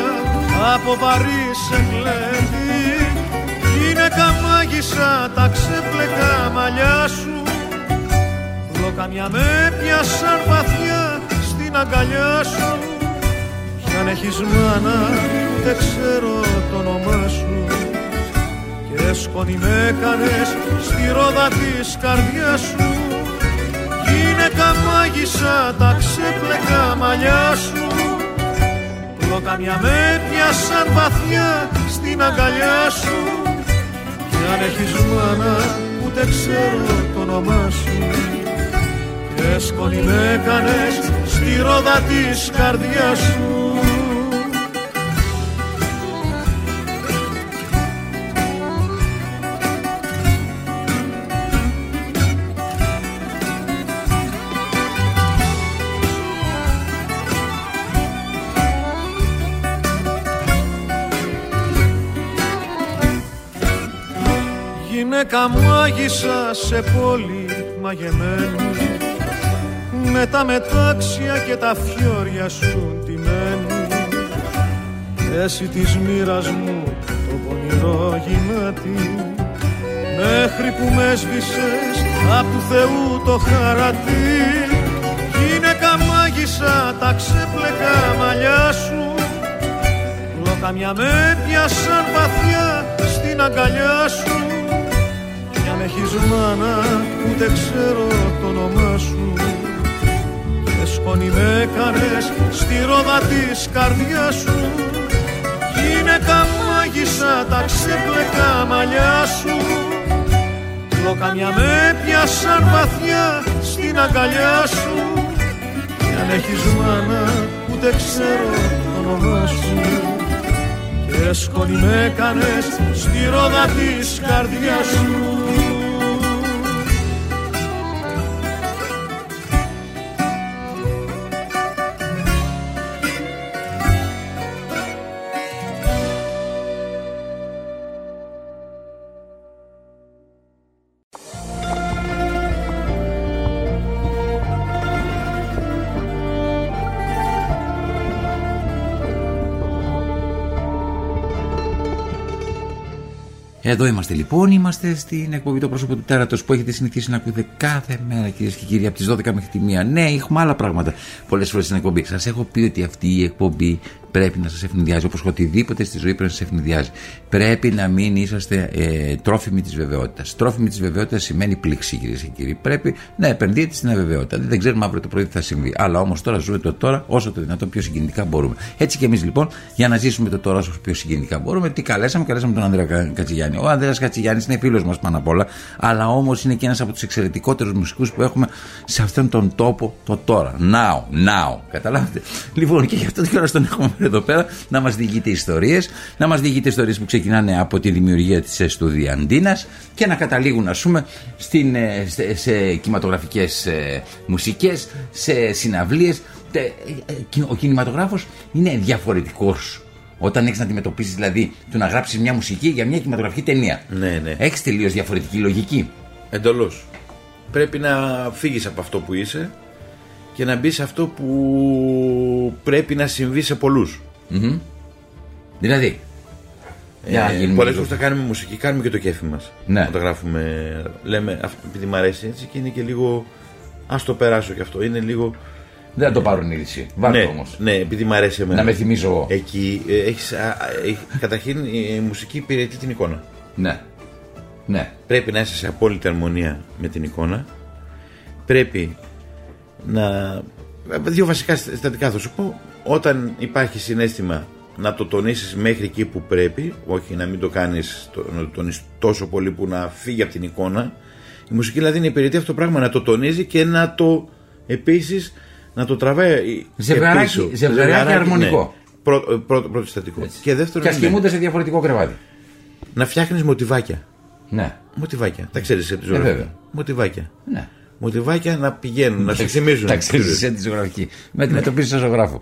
από βαρύς σε κλέβει Γυναίκα μάγισσα τα ξέπλεκα μαλλιά σου. Λοκαμιά με πιάσαν βαθιά στην αγκαλιά σου. Κι αν έχεις μάνα δεν ξέρω το όνομά σου Και σκόνη με έκανες στη ρόδα της καρδιάς σου. Γυναίκα μάγισσα τα ξέπλεκα μαλλιά σου. Λοκαμιά με πιάσαν βαθιά στην αγκαλιά σου. Κι αν έχεις μάνα ούτε ξέρω το όνομά σου. Και σκόνη με έκανες στη ρόδα της καρδιάς σου Γυναίκα μου άγισα σε πόλη μαγεμένη. Με τα μετάξια και τα φιόρια σου ντυμένη. Εσύ της μοίρας μου το πονηρό γυνάτι μέχρι που με έσβησες απ' του Θεού το χαρατί Γυναίκα μάγισσα τα ξέπλεκα μαλλιά σου. Λοκαμιά με πιάσαν βαθιά στην αγκαλιά σου. Κι αν έχεις μάνα ούτε ξέρω το όνομά σου. Σκόνη με έκανες στη ρόδα της καρδιάς σου. Γυναίκα μάγισσα τα ξέπλεκα μαλλιά σου. Λοκαμιά με πιάσαν βαθιά στην αγκαλιά σου. Κι αν έχεις μάνα ούτε ξέρω το όνομά σου. Και σκόνη με έκανες στη ρόδα της καρδιάς σου Εδώ είμαστε λοιπόν, είμαστε στην εκπομπή Το πρόσωπο του τέρατος που έχετε συνηθίσει να ακούτε κάθε μέρα κυρίες και κύριοι από τις 12 μέχρι τη 1. Ναι, έχουμε άλλα πράγματα πολλές φορές στην εκπομπή. Σας έχω πει ότι αυτή η εκπομπή πρέπει να σας ευνηδιάζει όπως οτιδήποτε στη ζωή πρέπει να σας ευνηδιάζει. Πρέπει να μην είσαστε ε, τρόφιμοι της βεβαιότητας. Τρόφιμοι της βεβαιότητας σημαίνει πλήξη κυρίες και κύριοι. Πρέπει να επενδύετε στην αβεβαιότητα. Δεν ξέρουμε αύριο το πρωί τι θα συμβεί. Αλλά όμως τώρα ζούμε το τώρα όσο το δυνατόν πιο συγκινητικά μπορούμε. Έτσι και εμείς λοιπόν για να ζήσουμε το τώρα όσο πιο συγκινητικά μπορούμε, τι καλέσαμε, καλέσαμε τον Ανδρέα Κατσιγιάννη. Ο Ανδρέας Κατσιγιάννης είναι φίλος μας πάνω απ' όλα, αλλά όμως είναι και ένας από τους εξαιρετικότερους μουσικούς που έχουμε σε αυτόν τον τόπο το τώρα. Now, now. Καταλάβετε. Λοιπόν, και γι' αυτό την ώρα τον έχουμε εδώ πέρα να μας διηγείται ιστορίες, να μας διηγείται ιστορίες που ξεκινάνε από τη δημιουργία της Εστουδιαντίνας και να καταλήγουν, ας πούμε, στην, ε, σε, σε κινηματογραφικές ε, μουσικές, σε συναυλίες. Ο κινηματογράφος είναι διαφορετικός όταν έχεις να αντιμετωπίσεις δηλαδή το να γράψεις μια μουσική για μια κινηματογραφική ταινία. Ναι, ναι. Έχεις τελείως διαφορετική λογική. Εντελώ. Πρέπει να φύγεις από αυτό που είσαι και να μπει σε αυτό που πρέπει να συμβεί σε πολλούς. Μμμ. Δηλαδή. Για να Ε, γίνουμε Πολλές λίγο- φορές θα κάνουμε μουσική, κάνουμε και το κέφι μας. Ναι. Όταν γράφουμε, λέμε αυτό επειδή μ' αρέσει έτσι και είναι και λίγο. Α το περάσω κι αυτό. Είναι λίγο. Δεν θα το πάρουν είδηση. Βάλτε ναι, όμως. ναι, επειδή μ' αρέσει εμένα. Να με θυμίζω εγώ. Εκεί ε, έχεις, α, α, έχει- καταρχήν η μουσική υπηρετεί την εικόνα. Ναι. Ναι. Πρέπει να είσαι σε απόλυτη αρμονία με την εικόνα. Πρέπει να. Δύο βασικά συστατικά θα σου πω. Όταν υπάρχει συνέστημα να το τονίσεις μέχρι εκεί που πρέπει, όχι να μην το κάνεις, το- να το τονίσεις τόσο πολύ που να φύγει από την εικόνα, Η μουσική δηλαδή είναι υπηρετεί αυτό το πράγμα να το τονίζει και να το επίσης να το τραβάει. Ζευγαράκι- πίσω. ζευγαράκι αρμονικό. Ναι. Πρώτο, πρώτο, πρώτο συστατικό. Και δεύτερο Και ας είναι κοιμούνται σε διαφορετικό κρεβάτι. να φτιάχνεις μοτιβάκια. Ναι. Μοτιβάκια. Τα ξέρεις από τη Ε, βέβαια. ζωή. Μοτιβάκια. ναι. Μοτιβάκια να πηγαίνουν, να σε θυμίζουν. Τα ξέρεις εσύ τη ζωγραφική. Με αντιμετωπίζει σαν ζωγράφο.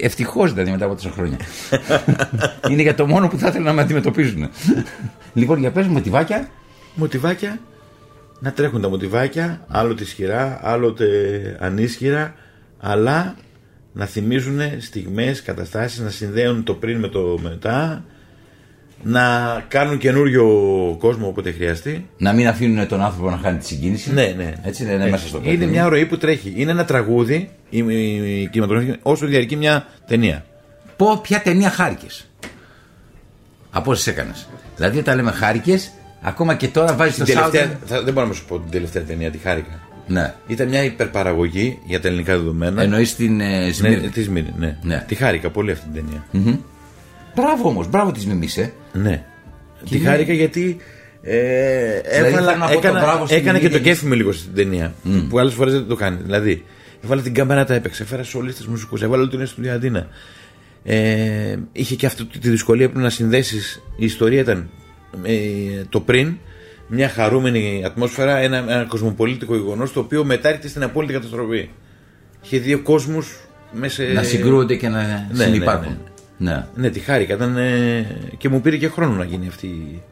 Ευτυχώς δηλαδή μετά από τόσα χρόνια. Είναι για το μόνο που θα ήθελα να με αντιμετωπίζουν. λοιπόν, για πες μοτιβάκια. Μοτιβάκια να τρέχουν τα μοτιβάκια, άλλοτε ισχυρά, άλλοτε ανίσχυρα, αλλά να θυμίζουν στιγμές, καταστάσεις, να συνδέουν το πριν με το μετά, να κάνουν καινούριο κόσμο όποτε χρειαστεί. Να μην αφήνουν τον άνθρωπο να χάνει τη συγκίνηση. Ναι, ναι. Έτσι είναι, είναι Ε, μέσα στο Είναι παιχνίδι. μια ροή που τρέχει. Είναι ένα τραγούδι, η, η, η κινηματογραφική, όσο διαρκεί μια ταινία. Πω ποια ταινία χάρηκες. Από όσες έκανες. Δηλαδή όταν λέμε χάρηκες, ακόμα και τώρα βάζεις Την το τελευταία, sound. θα, δεν μπορώ να σου πω την τελευταία ταινία, τη χάρηκα. Ναι. Ήταν μια υπερπαραγωγή για τα ελληνικά δεδομένα. Εννοείς την ε, Ναι, Σμύρνη. τη Σμύρνη, ναι. Ναι. Τη χάρηκα πολύ αυτή την ταινία. Μπράβο όμως, μπράβο της μιμήσε. Ναι. Τη είναι- χάρηκα γιατί. Ε, Δηλαδή, έβαλα, θέλω να πω το έκανα, μπράβο στην έκανα και το Ειρήνη. κέφι μου λίγο στην ταινία. Που άλλες φορές δεν το κάνει. Δηλαδή, έβαλα την κάμερα, τα έπαιξε. Έφερα σολίστε μουσικούς. Έβαλα όλη την στην Αντίνα. Ε, είχε και αυτή τη δυσκολία που να συνδέσεις. Η ιστορία ήταν ε, το πριν, μια χαρούμενη ατμόσφαιρα, ένα, ένα κοσμοπολίτικο γεγονός το οποίο μετά έρχεται στην απόλυτη καταστροφή. Είχε δύο κόσμους μέσα. Να συγκρούονται και να ναι, συνεπάρχουν. Ναι. Ναι, τη χάρηκα. Ήταν, ε, και μου πήρε και χρόνο να γίνει αυτή η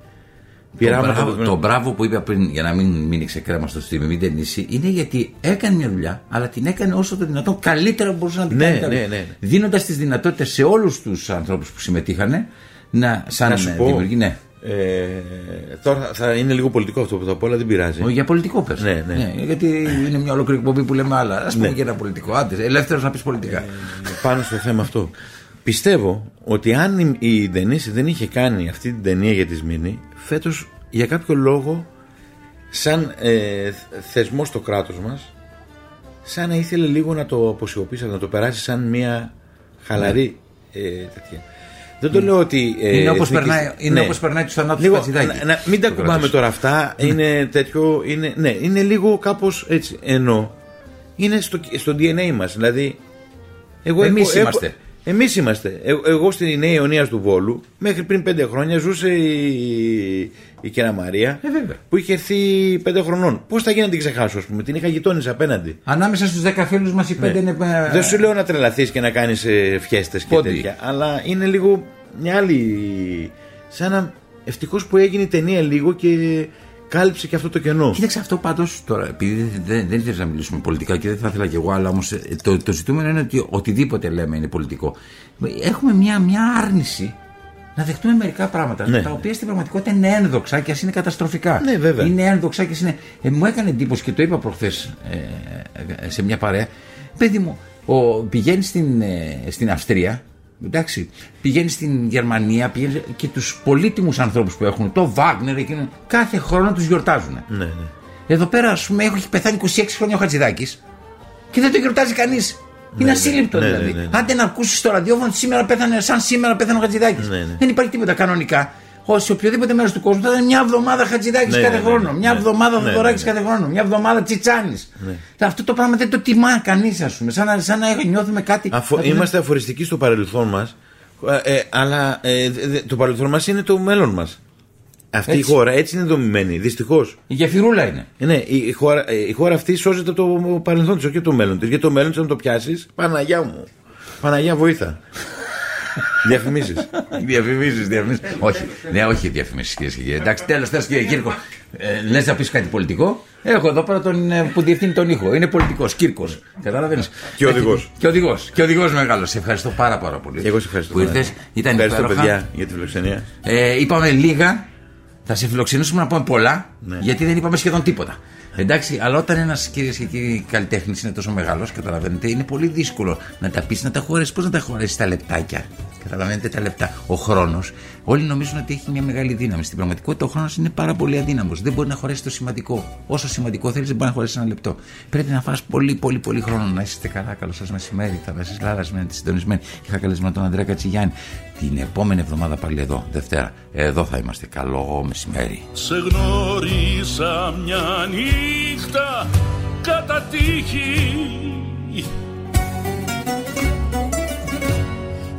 Το πειράματα. μπράβο, που- το μπράβο που είπα πριν, για να μην μείνει ξεκρέμαστο στη μην ταινίση, είναι γιατί έκανε μια δουλειά, αλλά την έκανε όσο το δυνατόν καλύτερα που μπορούσε να την Ναι, κάνει. ναι, ναι. Δίνοντας τις δυνατότητες σε όλους τους ανθρώπους που συμμετείχαν να, σαν Να σου πω. δημιουργοί, ναι. Ε, τώρα θα- θα είναι λίγο πολιτικό αυτό που θα πω, αλλά δεν πειράζει. Όχι, Για πολιτικό πες. Ναι, ναι. γιατί είναι μια ολόκληρη εκπομπή που λέμε άλλα. Α πούμε Ναι. και ένα πολιτικό. Άντε, ελεύθερος να πεις πολιτικά. Πάνω στο θέμα αυτό. Πιστεύω ότι αν η- η Δενίση δεν είχε κάνει αυτή την ταινία για τη Σμήνη, φέτος για κάποιο λόγο, σαν ε, θεσμός στο κράτος μας, σαν να ήθελε λίγο να το αποσιωπήσει, να το περάσει σαν μια χαλαρή ε, τέτοια. Δεν το λέω ότι. ε, Ναι. είναι όπως εθνική- περνάει, είναι Ναι. όπως περνάει του θανάτου του Λίγο, Πατσιδάκη. να, να- μην τα Το κουμπάμε κράτος. τώρα αυτά. Είναι τέτοιο. Είναι, ναι, είναι λίγο κάπως έτσι. Ενώ είναι στο, στο DNA μας. Δηλαδή. Εγώ Εμείς έχω- είμαστε. έχω- εμείς είμαστε. Εγώ, εγώ στην Νέα Ιωνία του Βόλου, μέχρι πριν πέντε χρόνια ζούσε η, η κυρία Μαρία, Ε, βέβαια. που είχε έρθει πέντε χρονών. Πώς θα γίνει να την ξεχάσω, ας πούμε. Την είχα γειτόνισσα απέναντι. Ανάμεσα στους 10 φίλους μας οι πέντε είναι. ε, Δεν σου λέω να τρελαθείς και να κάνεις φιέστες και Πόντι. τέτοια. Αλλά είναι λίγο μια άλλη. Σαν να. Ευτυχώς που έγινε η ταινία λίγο και κάλυψε και αυτό το κενό. Κοίταξε αυτό πάντως τώρα, επειδή δεν, δεν ήθελα να μιλήσουμε πολιτικά και δεν θα ήθελα κι εγώ, αλλά όμως το, το ζητούμενο είναι ότι οτιδήποτε λέμε είναι πολιτικό. Έχουμε μια, μια άρνηση να δεχτούμε μερικά πράγματα Ναι. τα οποία στην πραγματικότητα είναι ένδοξα και ας είναι καταστροφικά. Ναι, βέβαια. Είναι ένδοξα και ας είναι. Ε, μου έκανε εντύπωση και το είπα προχθές ε, σε μια παρέα. Παιδί μου, ο, πηγαίνει στην, ε, στην Αυστρία, εντάξει, πηγαίνεις στην Γερμανία πηγαίνεις, και τους πολύτιμους ανθρώπους που έχουν, το Βάγνερ, εκείνο, κάθε χρόνο τους γιορτάζουν. Ναι, ναι. Εδώ πέρα, ας πούμε, έχει πεθάνει 26 χρόνια ο Χατζηδάκης και δεν το γιορτάζει κανείς. Είναι ασύλληπτο ναι, δηλαδή. ναι, ναι, ναι. Άντε να ακούσεις το ραδιόφωνο ότι σήμερα πέθανε, σαν σήμερα πέθανε ο Χατζηδάκης. Ναι, ναι. Δεν υπάρχει τίποτα κανονικά. Ω σε οποιοδήποτε μέρος του κόσμου θα ήταν μια εβδομάδα Χατζηδάκης Ναι, κάθε ναι, ναι, χρόνο. ναι. Μια Ναι. εβδομάδα Ναι, Θοδωράκης ναι, ναι. κάθε χρόνο. Μια εβδομάδα Τσιτσάνης. Αυτό το πράγμα δεν το τιμά κανείς, ας πούμε. Σαν να, σαν να νιώθουμε κάτι. Αφο, να το- είμαστε αφοριστικοί στο παρελθόν μας, ε, αλλά ε, δε- δε- το παρελθόν μας είναι το μέλλον μας. Αυτή Έτσι. η χώρα έτσι είναι δομημένη, δυστυχώς. Η γεφυρούλα είναι. Ναι, η, η χώρα, ε, η χώρα αυτή σώζεται από το παρελθόν της, όχι από το μέλλον της. Γιατί το μέλλον της, αν το πιάσεις, Παναγιά μου. Παναγιά βοήθα. Διαφημίσει. Διαφημίσει, διαφημίσει. όχι, ναι, όχι διαφημίσεις, κυρίε και κύριοι. Εντάξει, τέλος, τέλος, κύριε Κύρκο. Ε, Λες να πεις κάτι πολιτικό. Έχω εδώ πέρα τον ε, που διευθύνει τον ήχο. Είναι πολιτικός, Κύρκος. Καταλαβαίνεις. Και οδηγός. Και οδηγός. Και οδηγός μεγάλος. Σε ευχαριστώ πάρα, πάρα πολύ. Και εγώ σε ευχαριστώ. Που ήρθες. Ήταν Ευχαριστώ, υπέροχα. παιδιά, για τη φιλοξενία. Ε, είπαμε λίγα. Θα σε φιλοξενήσουμε να πούμε πολλά. Ναι. Γιατί δεν είπαμε σχεδόν τίποτα. Εντάξει, αλλά όταν ένας κυρίες και κύριοι καλλιτέχνης είναι τόσο μεγάλος, καταλαβαίνετε, είναι πολύ δύσκολο να τα πεις, να τα χωρέσεις. Πώς να τα χωρέσεις τα λεπτάκια; Καταλαβαίνετε τα λεπτά. Ο χρόνος, όλοι νομίζουν ότι έχει μια μεγάλη δύναμη. Στην πραγματικότητα ο χρόνος είναι πάρα πολύ αδύναμος. Δεν μπορεί να χωρέσει το σημαντικό. Όσο σημαντικό θέλεις, δεν μπορεί να χωρέσει ένα λεπτό. Πρέπει να φας πολύ, πολύ, πολύ χρόνο να είστε καλά. Καλώ σας μεσημέρι. Θα βασίσει λάρασμένη, συντονισμένη. Είχα καλεσμένο τον Αντρέα Κατσιγιάννη. Την επόμενη εβδομάδα πάλι εδώ, Δευτέρα. Εδώ θα είμαστε. Καλό μεσημέρι. Σε γνώρισα μια νύχτα κατά τύχη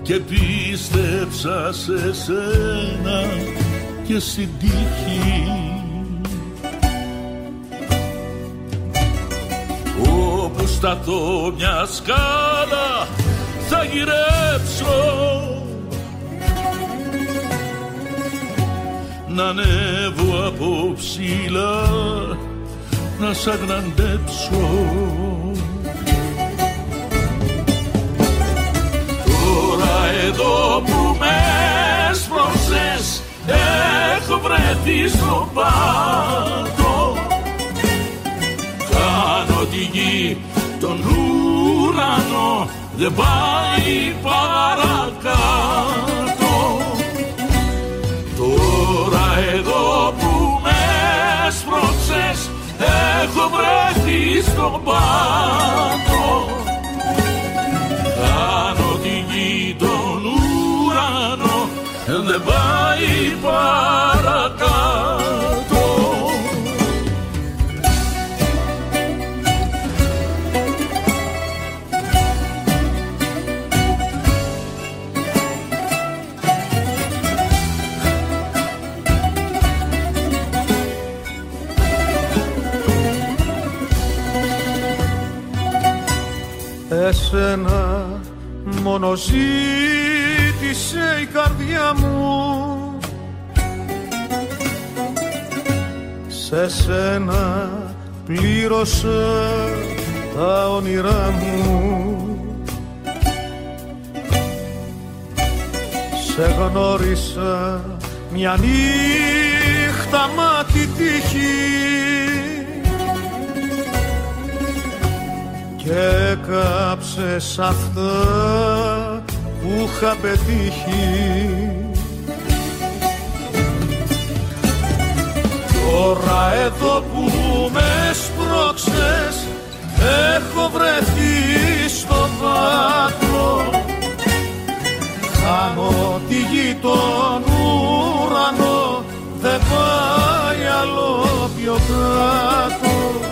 και πίστεψα σε σένα και στην τύχη. Όπου σταθώ μια σκάλα θα γυρέψω. Να ανέβω από ψηλά να σ' αγναντέψω εδώ που με σπρώξες έχω βρεθεί στο πάτο. Κάνω τη γη τον ουρανό δεν πάει παρακάτω. Τώρα εδώ που με σπρώξες έχω βρεθεί στον πάτο Εσένα μόνο ζήτησε η καρδιά μου Σε σένα πλήρωσε τα όνειρά μου. Σε γνώρισα μια νύχτα μάτι τύχη και κάψες αυτά που είχα πετύχει Τώρα εδώ που με σπρώξες έχω βρεθεί στο βάτρο Χάνω τη γη τον ουρανό δεν πάει άλλο πιο κάτω.